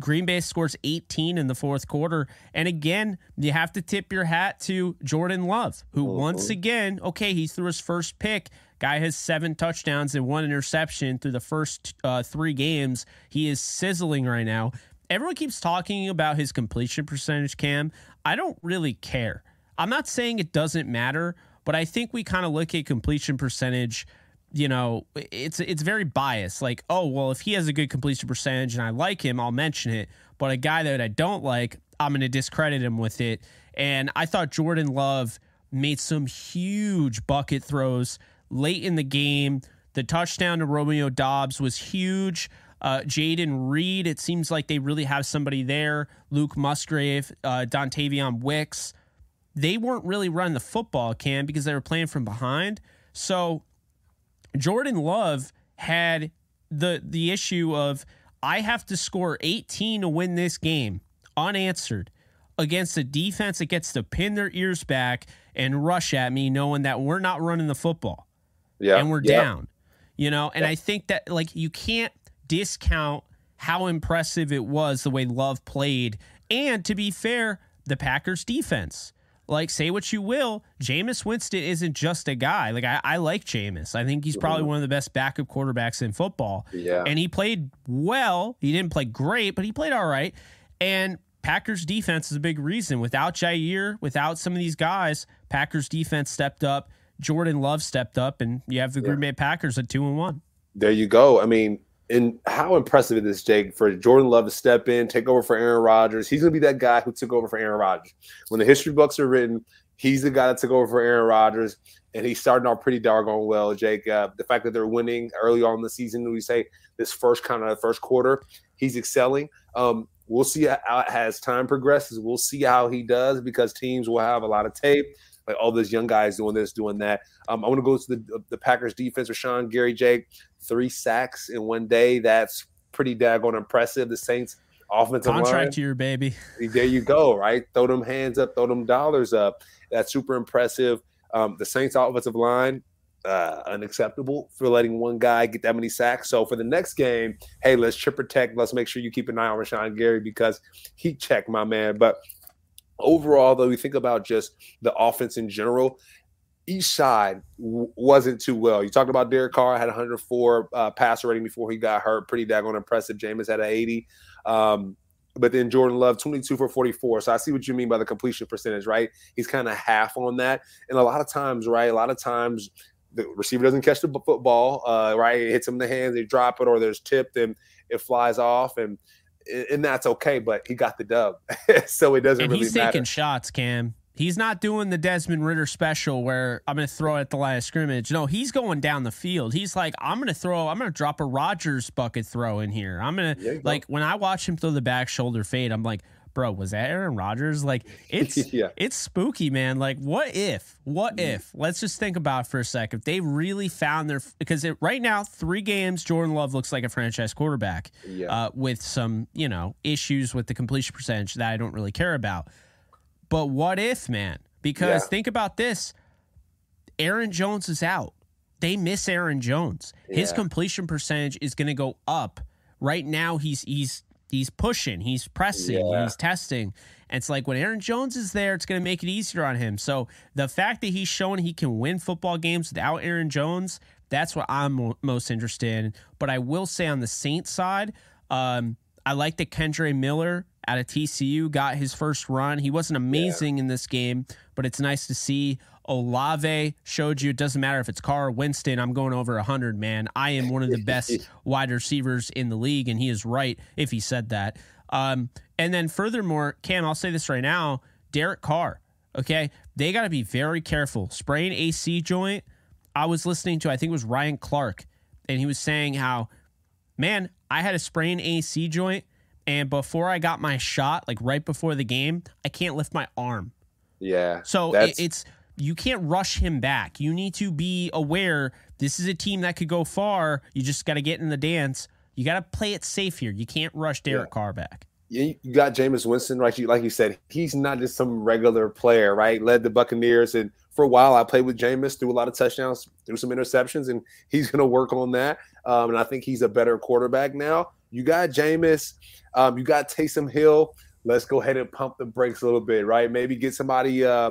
Green Bay scores 18 in the fourth quarter. And again, you have to tip your hat to Jordan Love, who Mhm. once again, okay, he threw his first pick. Guy has seven touchdowns and one interception through the first uh, three games. He is sizzling right now. Everyone keeps talking about his completion percentage, Cam. I don't really care. I'm not saying it doesn't matter, but I think we kind of look at completion percentage you know, it's it's very biased. Like, oh well, if he has a good completion percentage and I like him, I'll mention it. But a guy that I don't like, I'm going to discredit him with it. And I thought Jordan Love made some huge bucket throws late in the game. The touchdown to Romeo Doubs was huge. Uh, Jayden Reed, it seems like they really have somebody there. Luke Musgrave, uh, Dontayvion Wicks. They weren't really running the football, Cam, because they were playing from behind. So Jordan Love had the the issue of I have to score 18 to win this game unanswered against a defense that gets to pin their ears back and rush at me knowing that we're not running the football Yeah. and we're yeah. down. You know, and I think that like you can't discount how impressive it was the way Love played. And to be fair, the Packers defense. Like, say what you will, Jameis Winston isn't just a guy. Like, I, I like Jameis. I think he's mm-hmm. probably one of the best backup quarterbacks in football. Yeah. And he played well. He didn't play great, but he played all right. And Packers defense is a big reason. Without Jaire, without some of these guys, Packers defense stepped up. Jordan Love stepped up, and you have the Green Bay Packers at two and one. There you go. I mean, and how impressive it is, Jake, for Jordan Love to step in, take over for Aaron Rodgers. He's going to be that guy who took over for Aaron Rodgers. When the history books are written, he's the guy that took over for Aaron Rodgers, and he's starting off pretty doggone well, Jake. Uh, the fact that they're winning early on in the season, we say this first kind of first quarter, he's excelling. Um, we'll see how, as time progresses. We'll see how he does because teams will have a lot of tape. Like all those young guys doing this, doing that. Um, I want to go to the the Packers defense with Sean Gary, Jake three sacks in one day. That's pretty daggone impressive. The Saints offensive Contract line. year, baby. There you go, right? Throw them hands up, throw them dollars up. That's super impressive. Um, the Saints offensive line, uh, unacceptable for letting one guy get that many sacks. So for the next game, hey, let's chip protect. Let's make sure you keep an eye on Rashan Gary because he checked my man. But overall, though, we think about just the offense in general, each side w- wasn't too well. You talked about Derek Carr had 104 uh, passer rating before he got hurt. Pretty daggone impressive. Jameis had an 80. Um, but then Jordan Love, 22 for 44. So I see what you mean by the completion percentage, right? He's kind of half on that. And a lot of times, right? A lot of times the receiver doesn't catch the football, uh, right? It hits him in the hands, they drop it, or there's tipped and it flies off. And and that's okay, but he got the dub. so it doesn't And really he's matter. taking shots, Cam. He's not doing the Desmond Ridder special where I'm going to throw it at the line of scrimmage. No, he's going down the field. He's like, I'm going to throw, I'm going to drop a Rodgers bucket throw in here. I'm going to, go. like, when I watch him throw the back shoulder fade, I'm like, bro, was that Aaron Rodgers? Like, it's, Yeah. it's spooky, man. Like, what if, what Mm. if, let's just think about for a second. If they really found their, because it, right now, three games, Jordan Love looks like a franchise quarterback Yeah. uh, with some, you know, issues with the completion percentage that I don't really care about. But what if, man? Because Yeah. think about this Aaron Jones is out. They miss Aaron Jones. His completion percentage is going to go up. Right now, he's he's he's pushing, he's pressing, Yeah. he's testing. And it's like when Aaron Jones is there, it's going to make it easier on him. So the fact that he's showing he can win football games without Aaron Jones, that's what I'm mo- most interested in. But I will say on the Saints side, um, I like that Kendre Miller out of TCU got his first run. He wasn't amazing in this game, but it's nice to see. Olave showed you it doesn't matter if it's Carr or Winston. I'm going over 100, man. I am one of the best wide receivers in the league, and he is right if he said that. Um, and then furthermore, Cam, I'll say this right now Derek Carr, okay? They got to be very careful. Sprain AC joint. I was listening to, I think it was Ryan Clark, and he was saying how, man, I had a sprained AC joint, and before I got my shot, like right before the game, I can't lift my arm. yeah. So it, it's you can't rush him back. You need to be aware this is a team that could go far. You just got to get in the dance. You got to play it safe here. You can't rush Derek Carr back. you, you got Jameis Winston, right? You, like you said, he's not just some regular player, right? Led the Buccaneers, and for a while, I played with Jameis, threw a lot of touchdowns, threw some interceptions, and he's going to work on that. Um, and I think he's a better quarterback now. You got Jameis, um, you got Taysom Hill let's go ahead and pump the brakes a little bit, right? Maybe get somebody uh,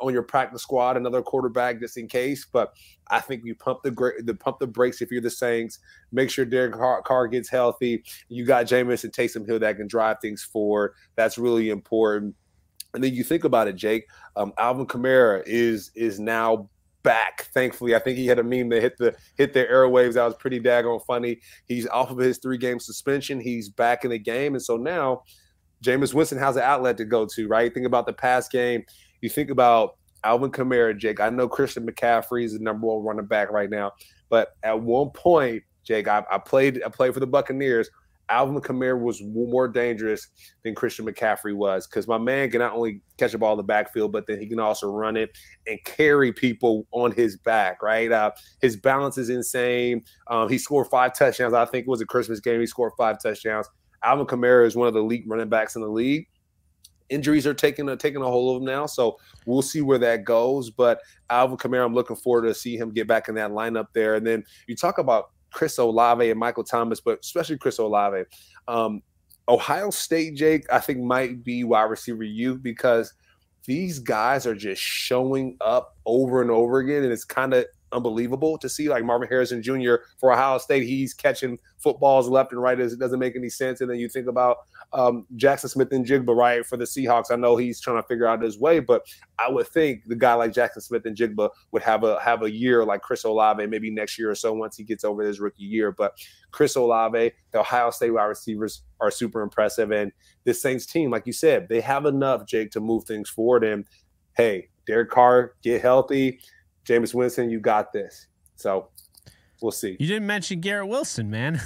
on your practice squad, another quarterback just in case. But I think you pump the the pump the brakes if you're the Saints. Make sure Derek Carr, gets healthy. You got Jameis and Taysom Hill that can drive things forward. That's really important. And then you think about it, Jake. Um, Alvin Kamara is is now back. Thankfully, I think he had a meme that hit the hit the airwaves. That was pretty daggone funny. He's off of his three game suspension. He's back in the game, and so now Jameis Winston has an outlet to go to, right? Think about the pass game. You think about Alvin Kamara, Jake. I know Christian McCaffrey is the number one running back right now, but at one point, Jake, I, I played I played for the Buccaneers. Alvin Kamara was more dangerous than Christian McCaffrey was because my man can not only catch a ball in the backfield, but then he can also run it and carry people on his back, right? Uh, his balance is insane. Um, he scored five touchdowns. I think it was a Christmas game. He scored five touchdowns. Alvin Kamara is one of the elite running backs in the league. Injuries are taking a taking a hold of him now, so we'll see where that goes. But Alvin Kamara, I'm looking forward to see him get back in that lineup there. And then you talk about Chris Olave and Michael Thomas, but especially Chris Olave. Um, Ohio State, Jake, I think might be wide receiver you because these guys are just showing up over and over again, and it's kind of unbelievable to see like Marvin Harrison Jr. for Ohio State. He's catching footballs left and right. It doesn't make any sense. And then you think about um, Jaxon Smith-Njigba, right, for the Seahawks. I know he's trying to figure out his way, but I would think the guy like Jaxon Smith-Njigba would have a have a year like Chris Olave, maybe next year or so once he gets over his rookie year. But Chris Olave, the Ohio State wide receivers are super impressive. And this Saints team, like you said, they have enough, Jake, to move things forward. And hey, Derek Carr, get healthy. Jameis Winston, you got this. So we'll see. You didn't mention Garrett Wilson, man.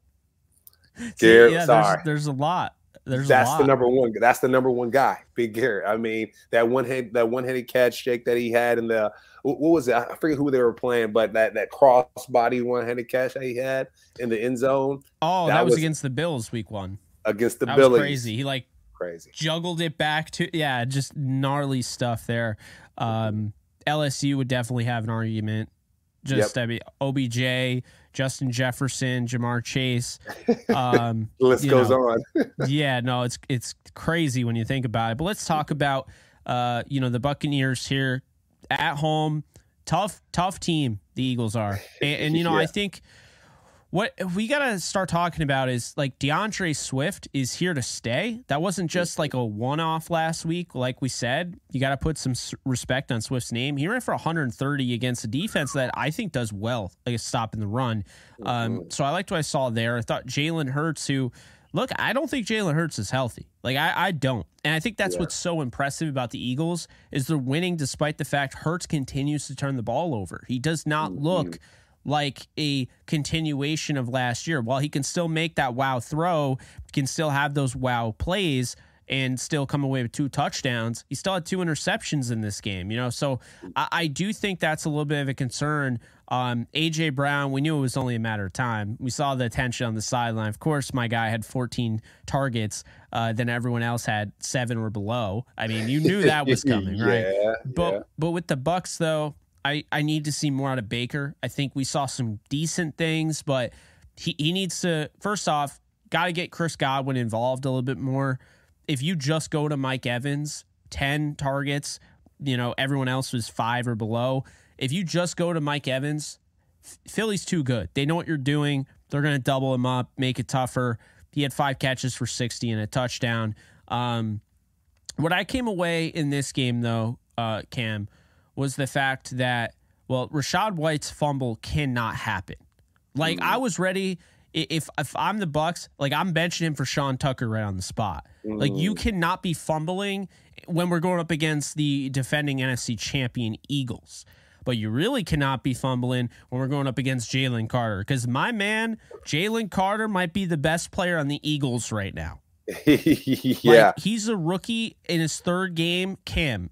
Garrett, yeah, sorry. There's, there's, a lot. There's that's the number one. That's the number one guy, Big Garrett. I mean, that one hand, that one handed catch shake that he had in the what was it? I forget who they were playing, but that that cross body one handed catch that he had in the end zone. Oh, that, that was, was, against the Bills, week one. Against the that Bills, crazy. He like crazy juggled it back to yeah, just gnarly stuff there. Um, LSU would definitely have an argument. Just yep. I mean, OBJ, Justin Jefferson, Ja'Marr Chase. Um, the list goes know, on. yeah, no, it's it's crazy when you think about it. But let's talk about uh, you know the Buccaneers here at home. Tough, tough team the Eagles are, and, and you know yeah. I think what we got to start talking about is like D'Andre Swift is here to stay. That wasn't just like a one off last week. Like we said, you got to put some respect on Swift's name. He ran for 130 against a defense that I think does well, like stopping the run. Um, mm-hmm. so I liked what I saw there. I thought Jalen Hurts, who, look, I don't think Jalen Hurts is healthy. Like I, I don't. And I think that's yeah. what's so impressive about the Eagles is they're winning despite the fact Hurts continues to turn the ball over. He does not mm-hmm. Like a continuation of last year. While he can still make that wow throw, can still have those wow plays and still come away with two touchdowns. He still had two interceptions in this game, you know. So I, I do think that's a little bit of a concern. Um, AJ Brown, we knew it was only a matter of time. We saw the attention on the sideline. Of course, my guy had 14 targets. Uh, then everyone else had seven or below. I mean, you knew that was coming, right? yeah, but yeah. but with the Bucks though, I, I need to see more out of Baker. I think we saw some decent things, but he, he needs to, first off, got to get Chris Godwin involved a little bit more. If you just go to Mike Evans, 10 targets, you know, everyone else was five or below. If you just go to Mike Evans, Philly's too good. They know what you're doing. They're going to double him up, make it tougher. He had five catches for 60 and a touchdown. Um, what I came away in this game, though, uh, Cam, was the fact that well, Rachaad White's fumble cannot happen. Like mm. I was ready if if I'm the Bucks, like I'm benching him for Sean Tucker right on the spot. Mm. Like you mm. cannot be fumbling when we're going up against the defending NFC champion Eagles. But you really cannot be fumbling when we're going up against Jalen Carter. Because my man, Jalen Carter might be the best player on the Eagles right now. yeah. Like, he's a rookie in his third game. Cam,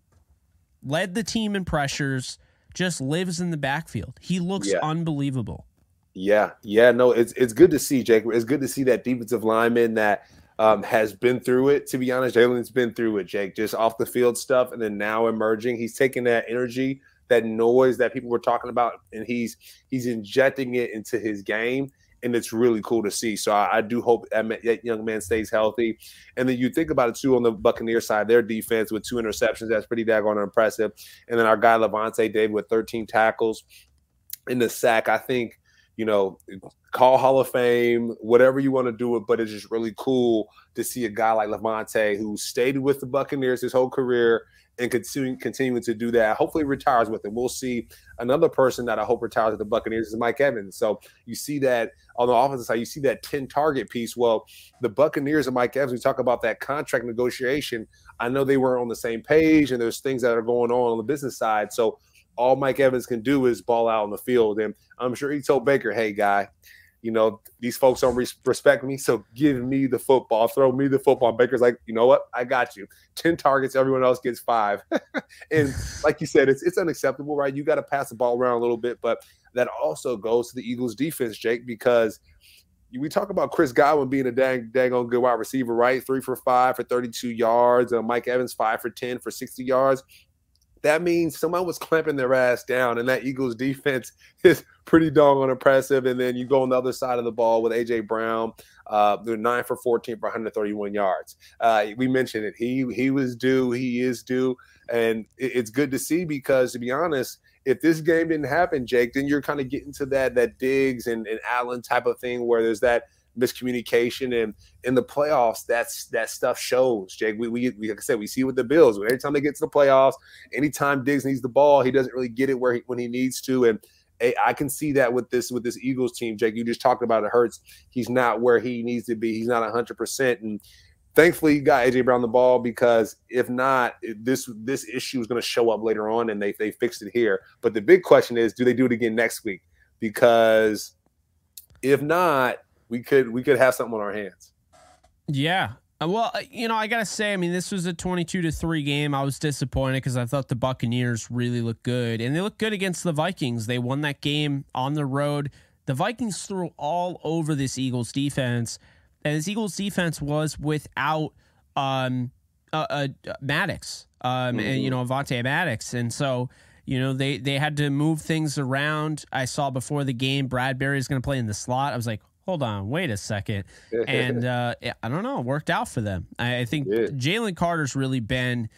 led the team in pressures, just lives in the backfield. He looks yeah. unbelievable. Yeah, yeah, no, it's it's good to see, Jake. It's good to see that defensive lineman that um, has been through it. To be honest, Jalen's been through it, Jake, just off the field stuff, and then now emerging. He's taking that energy, that noise that people were talking about, and he's he's injecting it into his game. And it's really cool to see. So I, I do hope that, that young man stays healthy. And then you think about it too on the Buccaneer side, their defense with two interceptions, that's pretty daggone impressive. And then our guy Lavonte David with 13 tackles in the sack. I think you know, call Hall of Fame, whatever you want to do it, but it's just really cool to see a guy like Lavonte who stayed with the Buccaneers his whole career and continuing continuing to do that. Hopefully retires with him. We'll see another person that I hope retires with the Buccaneers is Mike Evans. So you see that on the offensive side, you see that 10 target piece. Well, the Buccaneers and Mike Evans, we talk about that contract negotiation. I know they weren't on the same page and there's things that are going on on the business side. So all Mike Evans can do is ball out on the field. And I'm sure he told Baker, hey, guy, you know, these folks don't respect me. So give me the football, throw me the football. Baker's like, you know what? I got you. 10 targets, everyone else gets five. and like you said, it's, it's unacceptable, right? You got to pass the ball around a little bit. But that also goes to the Eagles defense, Jake, because we talk about Chris Godwin being a dang, dang on good wide receiver, right? Three for five for 32 yards. Uh, Mike Evans, five for 10 for 60 yards that means someone was clamping their ass down, and that Eagles defense is pretty doggone impressive. And then you go on the other side of the ball with AJ Brown, uh, they're nine for 14 for 131 yards. Uh, we mentioned it. He he was due. He is due, and it, it's good to see because to be honest, if this game didn't happen, Jake, then you're kind of getting to that that Diggs and, and Allen type of thing where there's that miscommunication and in the playoffs that's that stuff shows jake we, we, we like i said we see with the bills every time they get to the playoffs anytime diggs needs the ball he doesn't really get it where he, when he needs to and eh, I can see that with this with this Eagles team, Jake. You just talked about it hurts. He's not where he needs to be. He's not hundred percent, and thankfully you got AJ Brown the ball because if not, eh, this this issue is going to show up later on, and they they fixed it here. But the big question is, do they do it again next week? Because if not, we could we could have something on our hands. Yeah. Uh, well, uh, you know, I gotta say, I mean, this was a twenty-two to three game. I was disappointed because I thought the Buccaneers really looked good, and they looked good against the Vikings. They won that game on the road. The Vikings threw all over this Eagles defense, and this Eagles defense was without um, uh, uh, Maddox, um, mm-hmm. and you know, Avonte Maddox, and so you know, they they had to move things around. I saw before the game Bradberry is going to play in the slot. I was like, hold on, wait a second. And uh, I don't know, it worked out for them. I, I think Jalen Carter's really been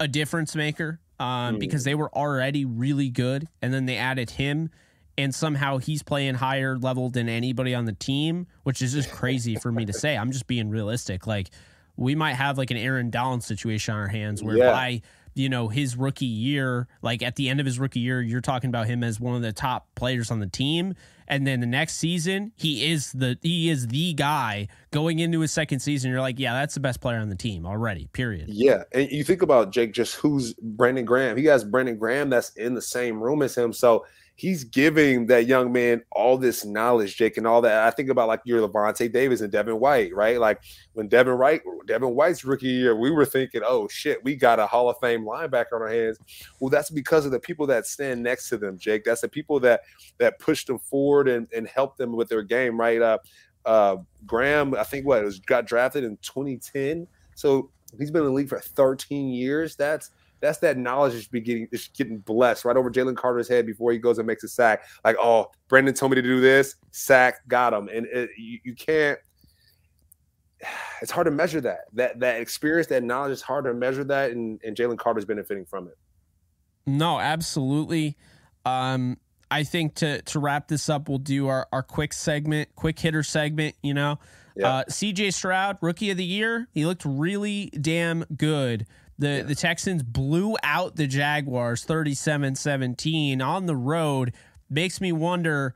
a difference maker um, mm. because they were already really good. And then they added him, and somehow he's playing higher level than anybody on the team, which is just crazy for me to say. I'm just being realistic. Like, we might have like an Aaron Donald situation on our hands whereby. Yeah you know, his rookie year, like at the end of his rookie year, you're talking about him as one of the top players on the team. And then the next season, he is the he is the guy going into his second season. You're like, yeah, that's the best player on the team already. Period. Yeah, and you think about Jake, just who's Brandon Graham? He has Brandon Graham that's in the same room as him. So he's giving that young man all this knowledge, Jake, and all that. I think about like your Lavonte Davis and Devin White, right? Like when Devin White, Devin White's rookie year, we were thinking, oh shit, we got a Hall of Fame linebacker on our hands. Well, that's because of the people that stand next to them, Jake. That's the people that that push them forward and, and help them with their game, right? Uh, uh, Graham, I think what was got drafted in 2010. So he's been in the league for 13 years. That's that's that knowledge is be getting is getting blessed right over Jalen Carter's head before he goes and makes a sack. Like, oh, Brendan told me to do this, sack, got him, and it, you, you can't. It's hard to measure that. That that experience, that knowledge is hard to measure that, and, and Jalen Carter's benefiting from it. No, absolutely. Um, I think to to wrap this up, we'll do our, our quick segment, quick hitter segment. You know, yeah. uh, C.J. Stroud, rookie of the year. He looked really damn good the yeah. the Texans blew out the Jaguars 37-17 on the road. Makes me wonder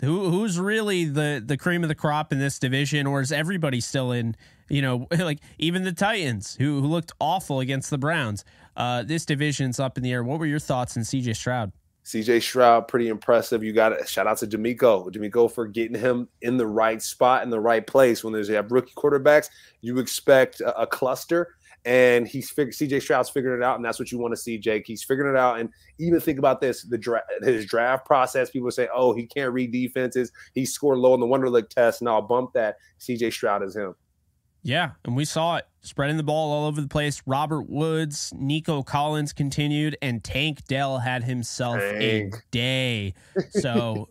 who who's really the the cream of the crop in this division or is everybody still in, you know, like even the Titans who, who looked awful against the Browns. Uh, this division's up in the air. What were your thoughts on CJ Stroud? CJ Stroud, pretty impressive. You got to shout out to DeMeco. DeMeco for getting him in the right spot in the right place. When there's you have rookie quarterbacks, you expect a, a cluster and he's figured CJ Stroud's figured it out, and that's what you want to see, Jake. He's figuring it out, and even think about this: the draft, his draft process. People say, "Oh, he can't read defenses. He scored low on the Wonderlic test." and I'll bump that. CJ Stroud is him. Yeah, and we saw it spreading the ball all over the place. Robert Woods, Nico Collins continued, and Tank Dell had himself Tank. a day. So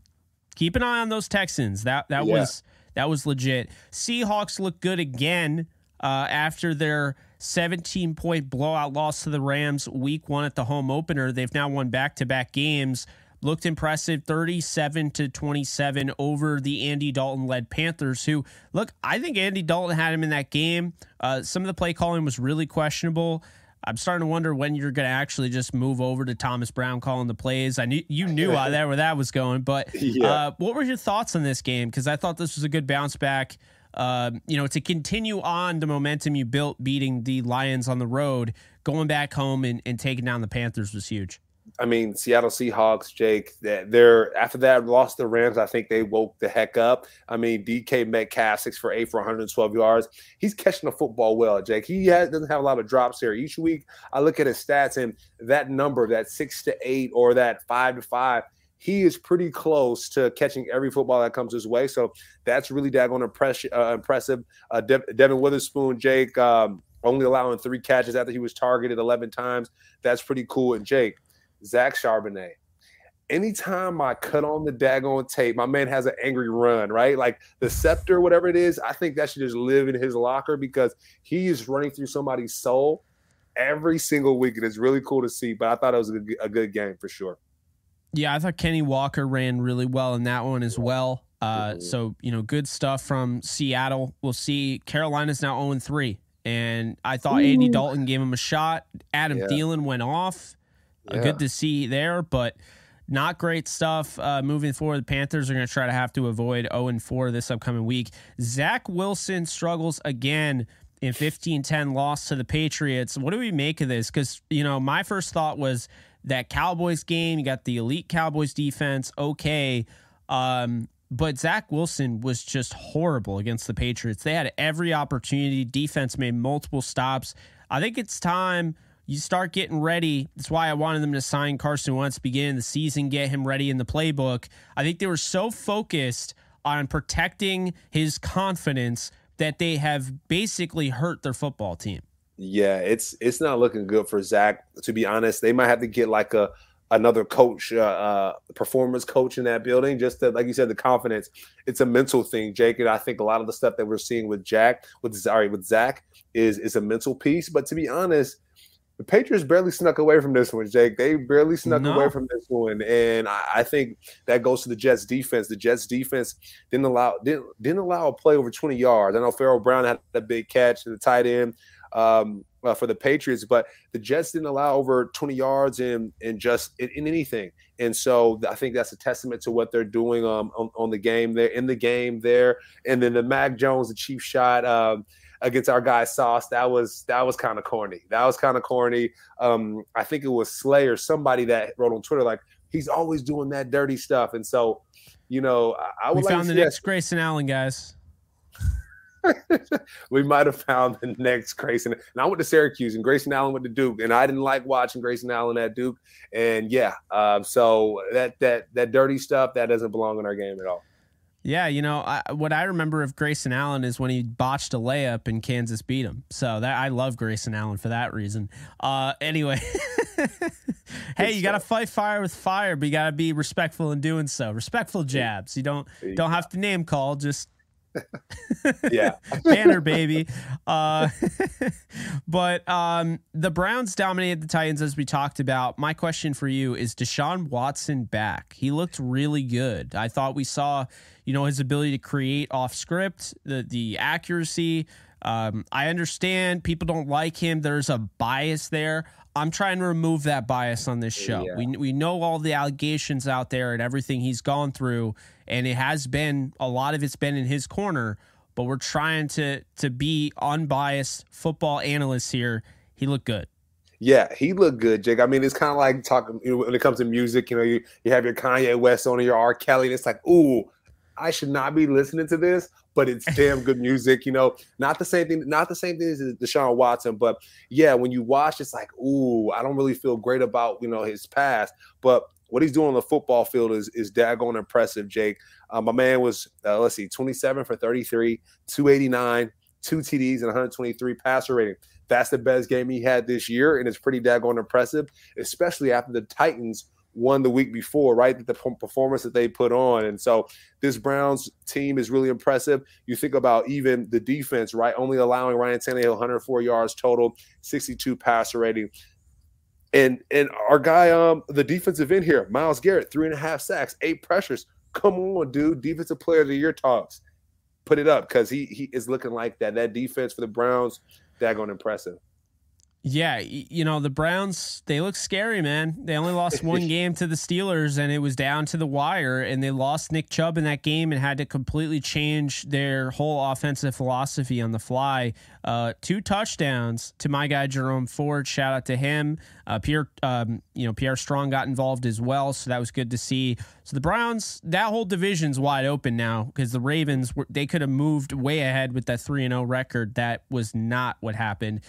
keep an eye on those Texans. That that yeah. was that was legit. Seahawks look good again uh, after their 17 point blowout loss to the Rams week one at the home opener. They've now won back to back games looked impressive 37 to 27 over the Andy Dalton led Panthers who look I think Andy Dalton had him in that game uh, some of the play calling was really questionable I'm starting to wonder when you're going to actually just move over to Thomas Brown calling the plays. I knew you knew that where that was going, but yeah. uh, what were your thoughts on this game? Because I thought this was a good bounce back. Uh, you know, to continue on the momentum you built, beating the Lions on the road, going back home and, and taking down the Panthers was huge. I mean, Seattle Seahawks, Jake, that they're after that lost the Rams. I think they woke the heck up. I mean, DK Metcalf, six for eight for 112 yards. He's catching the football well, Jake. He has, doesn't have a lot of drops here. Each week, I look at his stats, and that number, that six to eight or that five to five, he is pretty close to catching every football that comes his way. So that's really daggone impress, uh, impressive. Uh, De- Devon Witherspoon, Jake, um, only allowing three catches after he was targeted 11 times. That's pretty cool. And Jake, Zach Charbonnet. Anytime I cut on the daggone tape, my man has an angry run, right? Like the scepter, whatever it is, I think that should just live in his locker because he is running through somebody's soul every single week. And it's really cool to see. But I thought it was a good, a good game for sure. Yeah, I thought Kenny Walker ran really well in that one as well. Uh, mm-hmm. So, you know, good stuff from Seattle. We'll see. Carolina's now 0 3. And I thought Ooh. Andy Dalton gave him a shot. Adam yeah. Thielen went off. Yeah. Good to see there, but not great stuff uh, moving forward. The Panthers are going to try to have to avoid 0 4 this upcoming week. Zach Wilson struggles again in 15 10 loss to the Patriots. What do we make of this? Because, you know, my first thought was that Cowboys game, you got the elite Cowboys defense, okay. Um, but Zach Wilson was just horrible against the Patriots. They had every opportunity. Defense made multiple stops. I think it's time you start getting ready. That's why I wanted them to sign Carson Wentz beginning the season, get him ready in the playbook. I think they were so focused on protecting his confidence that they have basically hurt their football team. Yeah, it's it's not looking good for Zach. To be honest, they might have to get like a another coach, uh, uh, performance coach in that building. Just to, like you said, the confidence. It's a mental thing, Jake. And I think a lot of the stuff that we're seeing with Jack, with sorry, with Zach, is is a mental piece. But to be honest, the Patriots barely snuck away from this one, Jake. They barely snuck no. away from this one, and I, I, think that goes to the Jets defense. The Jets defense didn't allow didn't didn't allow a play over 20 yards. I know Pharaoh Brown had that big catch to the tight end um, uh, for the Patriots, but the Jets didn't allow over 20 yards in in just in, in anything. And so I think that's a testament to what they're doing um, on, on the game there in the game there. And then the Mac Jones, the cheap shot. Um, against our guy Sauce. That was that was kind of corny. That was kind of corny. Um, I think it was Slay or somebody that wrote on Twitter like he's always doing that dirty stuff. And so, you know, I, I would we like found the next Grayson Allen guys. we might have found the next Grayson. And I went to Syracuse and Grayson Allen went to Duke, and I didn't like watching Grayson Allen at Duke. And yeah, um, so that that that dirty stuff that doesn't belong in our game at all. Yeah, you know I, what I remember of Grayson Allen is when he botched a layup and Kansas beat him. So that I love Grayson Allen for that reason. Uh, anyway, hey, you got to fight fire with fire, but you got to be respectful in doing so. Respectful jabs. You don't don't have to name call. Just yeah. Banner baby. Uh, but um, the Browns dominated the Titans as we talked about. My question for you is Deshaun Watson back? He looked really good. I thought we saw, you know, his ability to create off script, the the accuracy. Um, I understand people don't like him. There's a bias there. I'm trying to remove that bias on this show. Yeah. We we know all the allegations out there and everything he's gone through, and it has been a lot of it's been in his corner. But we're trying to to be unbiased football analysts here. He looked good. Yeah, he looked good, Jake. I mean, it's kind of like talking you know, when it comes to music. You know, you, you have your Kanye West on, your R. Kelly, and it's like, ooh, I should not be listening to this, but it's damn good music. You know, not the same thing, not the same thing as Deshaun Watson, but yeah, when you watch, it's like, ooh, I don't really feel great about you know his past, but what he's doing on the football field is is daggone impressive, Jake. Uh, my man was uh, let's see, 27 for 33, 289, two TDs, and 123 passer rating. That's the best game he had this year, and it's pretty daggone impressive, especially after the Titans won the week before, right? The performance that they put on. And so this Browns team is really impressive. You think about even the defense, right? Only allowing Ryan Tannehill 104 yards total, 62 passer rating. And and our guy, um, the defensive end here, Myles Garrett, three and a half sacks, eight pressures. Come on, dude. Defensive player of the year talks. Put it up because he he is looking like that. That defense for the Browns, daggone impressive. Yeah, you know, the Browns, they look scary, man. They only lost one game to the Steelers and it was down to the wire and they lost Nick Chubb in that game and had to completely change their whole offensive philosophy on the fly. Uh, two touchdowns to my guy Jerome Ford. Shout out to him. Uh, Pierre, um, you know, Pierre Strong got involved as well, so that was good to see. So the Browns, that whole division's wide open now because the Ravens were they could have moved way ahead with that three and zero record. That was not what happened.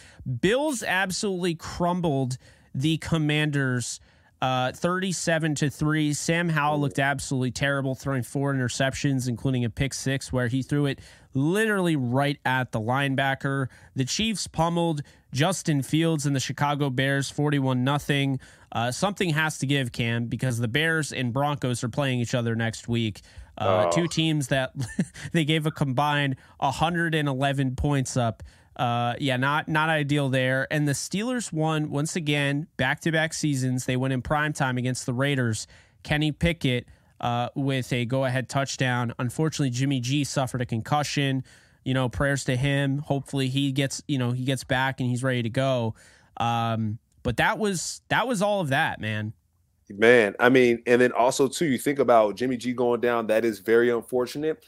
Bills absolutely crumbled the Commanders. Uh, 37 to 3. Sam Howell looked absolutely terrible, throwing four interceptions, including a pick six where he threw it literally right at the linebacker. The Chiefs pummeled Justin Fields and the Chicago Bears 41 nothing. Uh, something has to give, Cam, because the Bears and Broncos are playing each other next week. Uh, oh. Two teams that they gave a combined 111 points up uh, yeah, not not ideal there. And the Steelers won once again, back to back seasons. They went in prime time against the Raiders. Kenny Pickett uh, with a go ahead touchdown. Unfortunately, Jimmy G suffered a concussion. You know, prayers to him. Hopefully, he gets you know he gets back and he's ready to go. Um, but that was that was all of that, man. Man, I mean, and then also too, you think about Jimmy G going down. That is very unfortunate.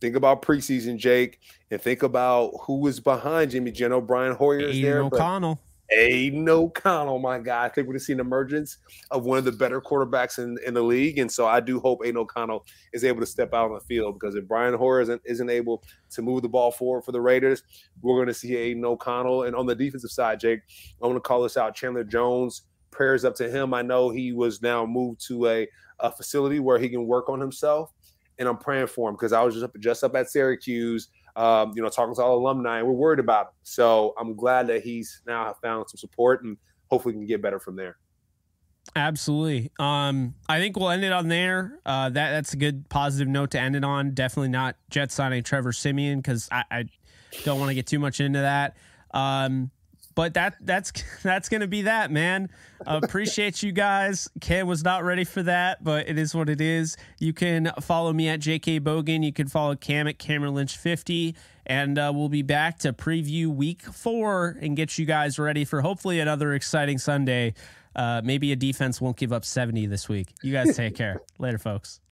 Think about preseason, Jake, and think about who was behind Jimmy Geno. Brian Hoyer is there. O'Connell. Aidan O'Connell, my guy. I think we're going to see an emergence of one of the better quarterbacks in, in the league. And so I do hope Aidan O'Connell is able to step out on the field because if Brian Hoyer isn't, isn't able to move the ball forward for the Raiders, we're going to see Aidan O'Connell. And on the defensive side, Jake, I want to call this out. Chandler Jones, prayers up to him. I know he was now moved to a, a facility where he can work on himself and I'm praying for him because I was just up, just up at Syracuse, um, you know, talking to all alumni, and we're worried about him. So I'm glad that he's now found some support, and hopefully can get better from there. Absolutely. Um, I think we'll end it on there. Uh, that that's a good positive note to end it on. Definitely not Jet signing Trevor Siemian because I, I, don't want to get too much into that. Um, but that that's that's gonna be that man. Appreciate you guys. Ken was not ready for that but it is what it is. You can follow me at jk bogan. You can follow cam at cameron lynch 50 and uh, we'll be back to preview week four and get you guys ready for hopefully another exciting sunday. Uh, maybe a defense won't give up 70 this week. You guys take care. Later folks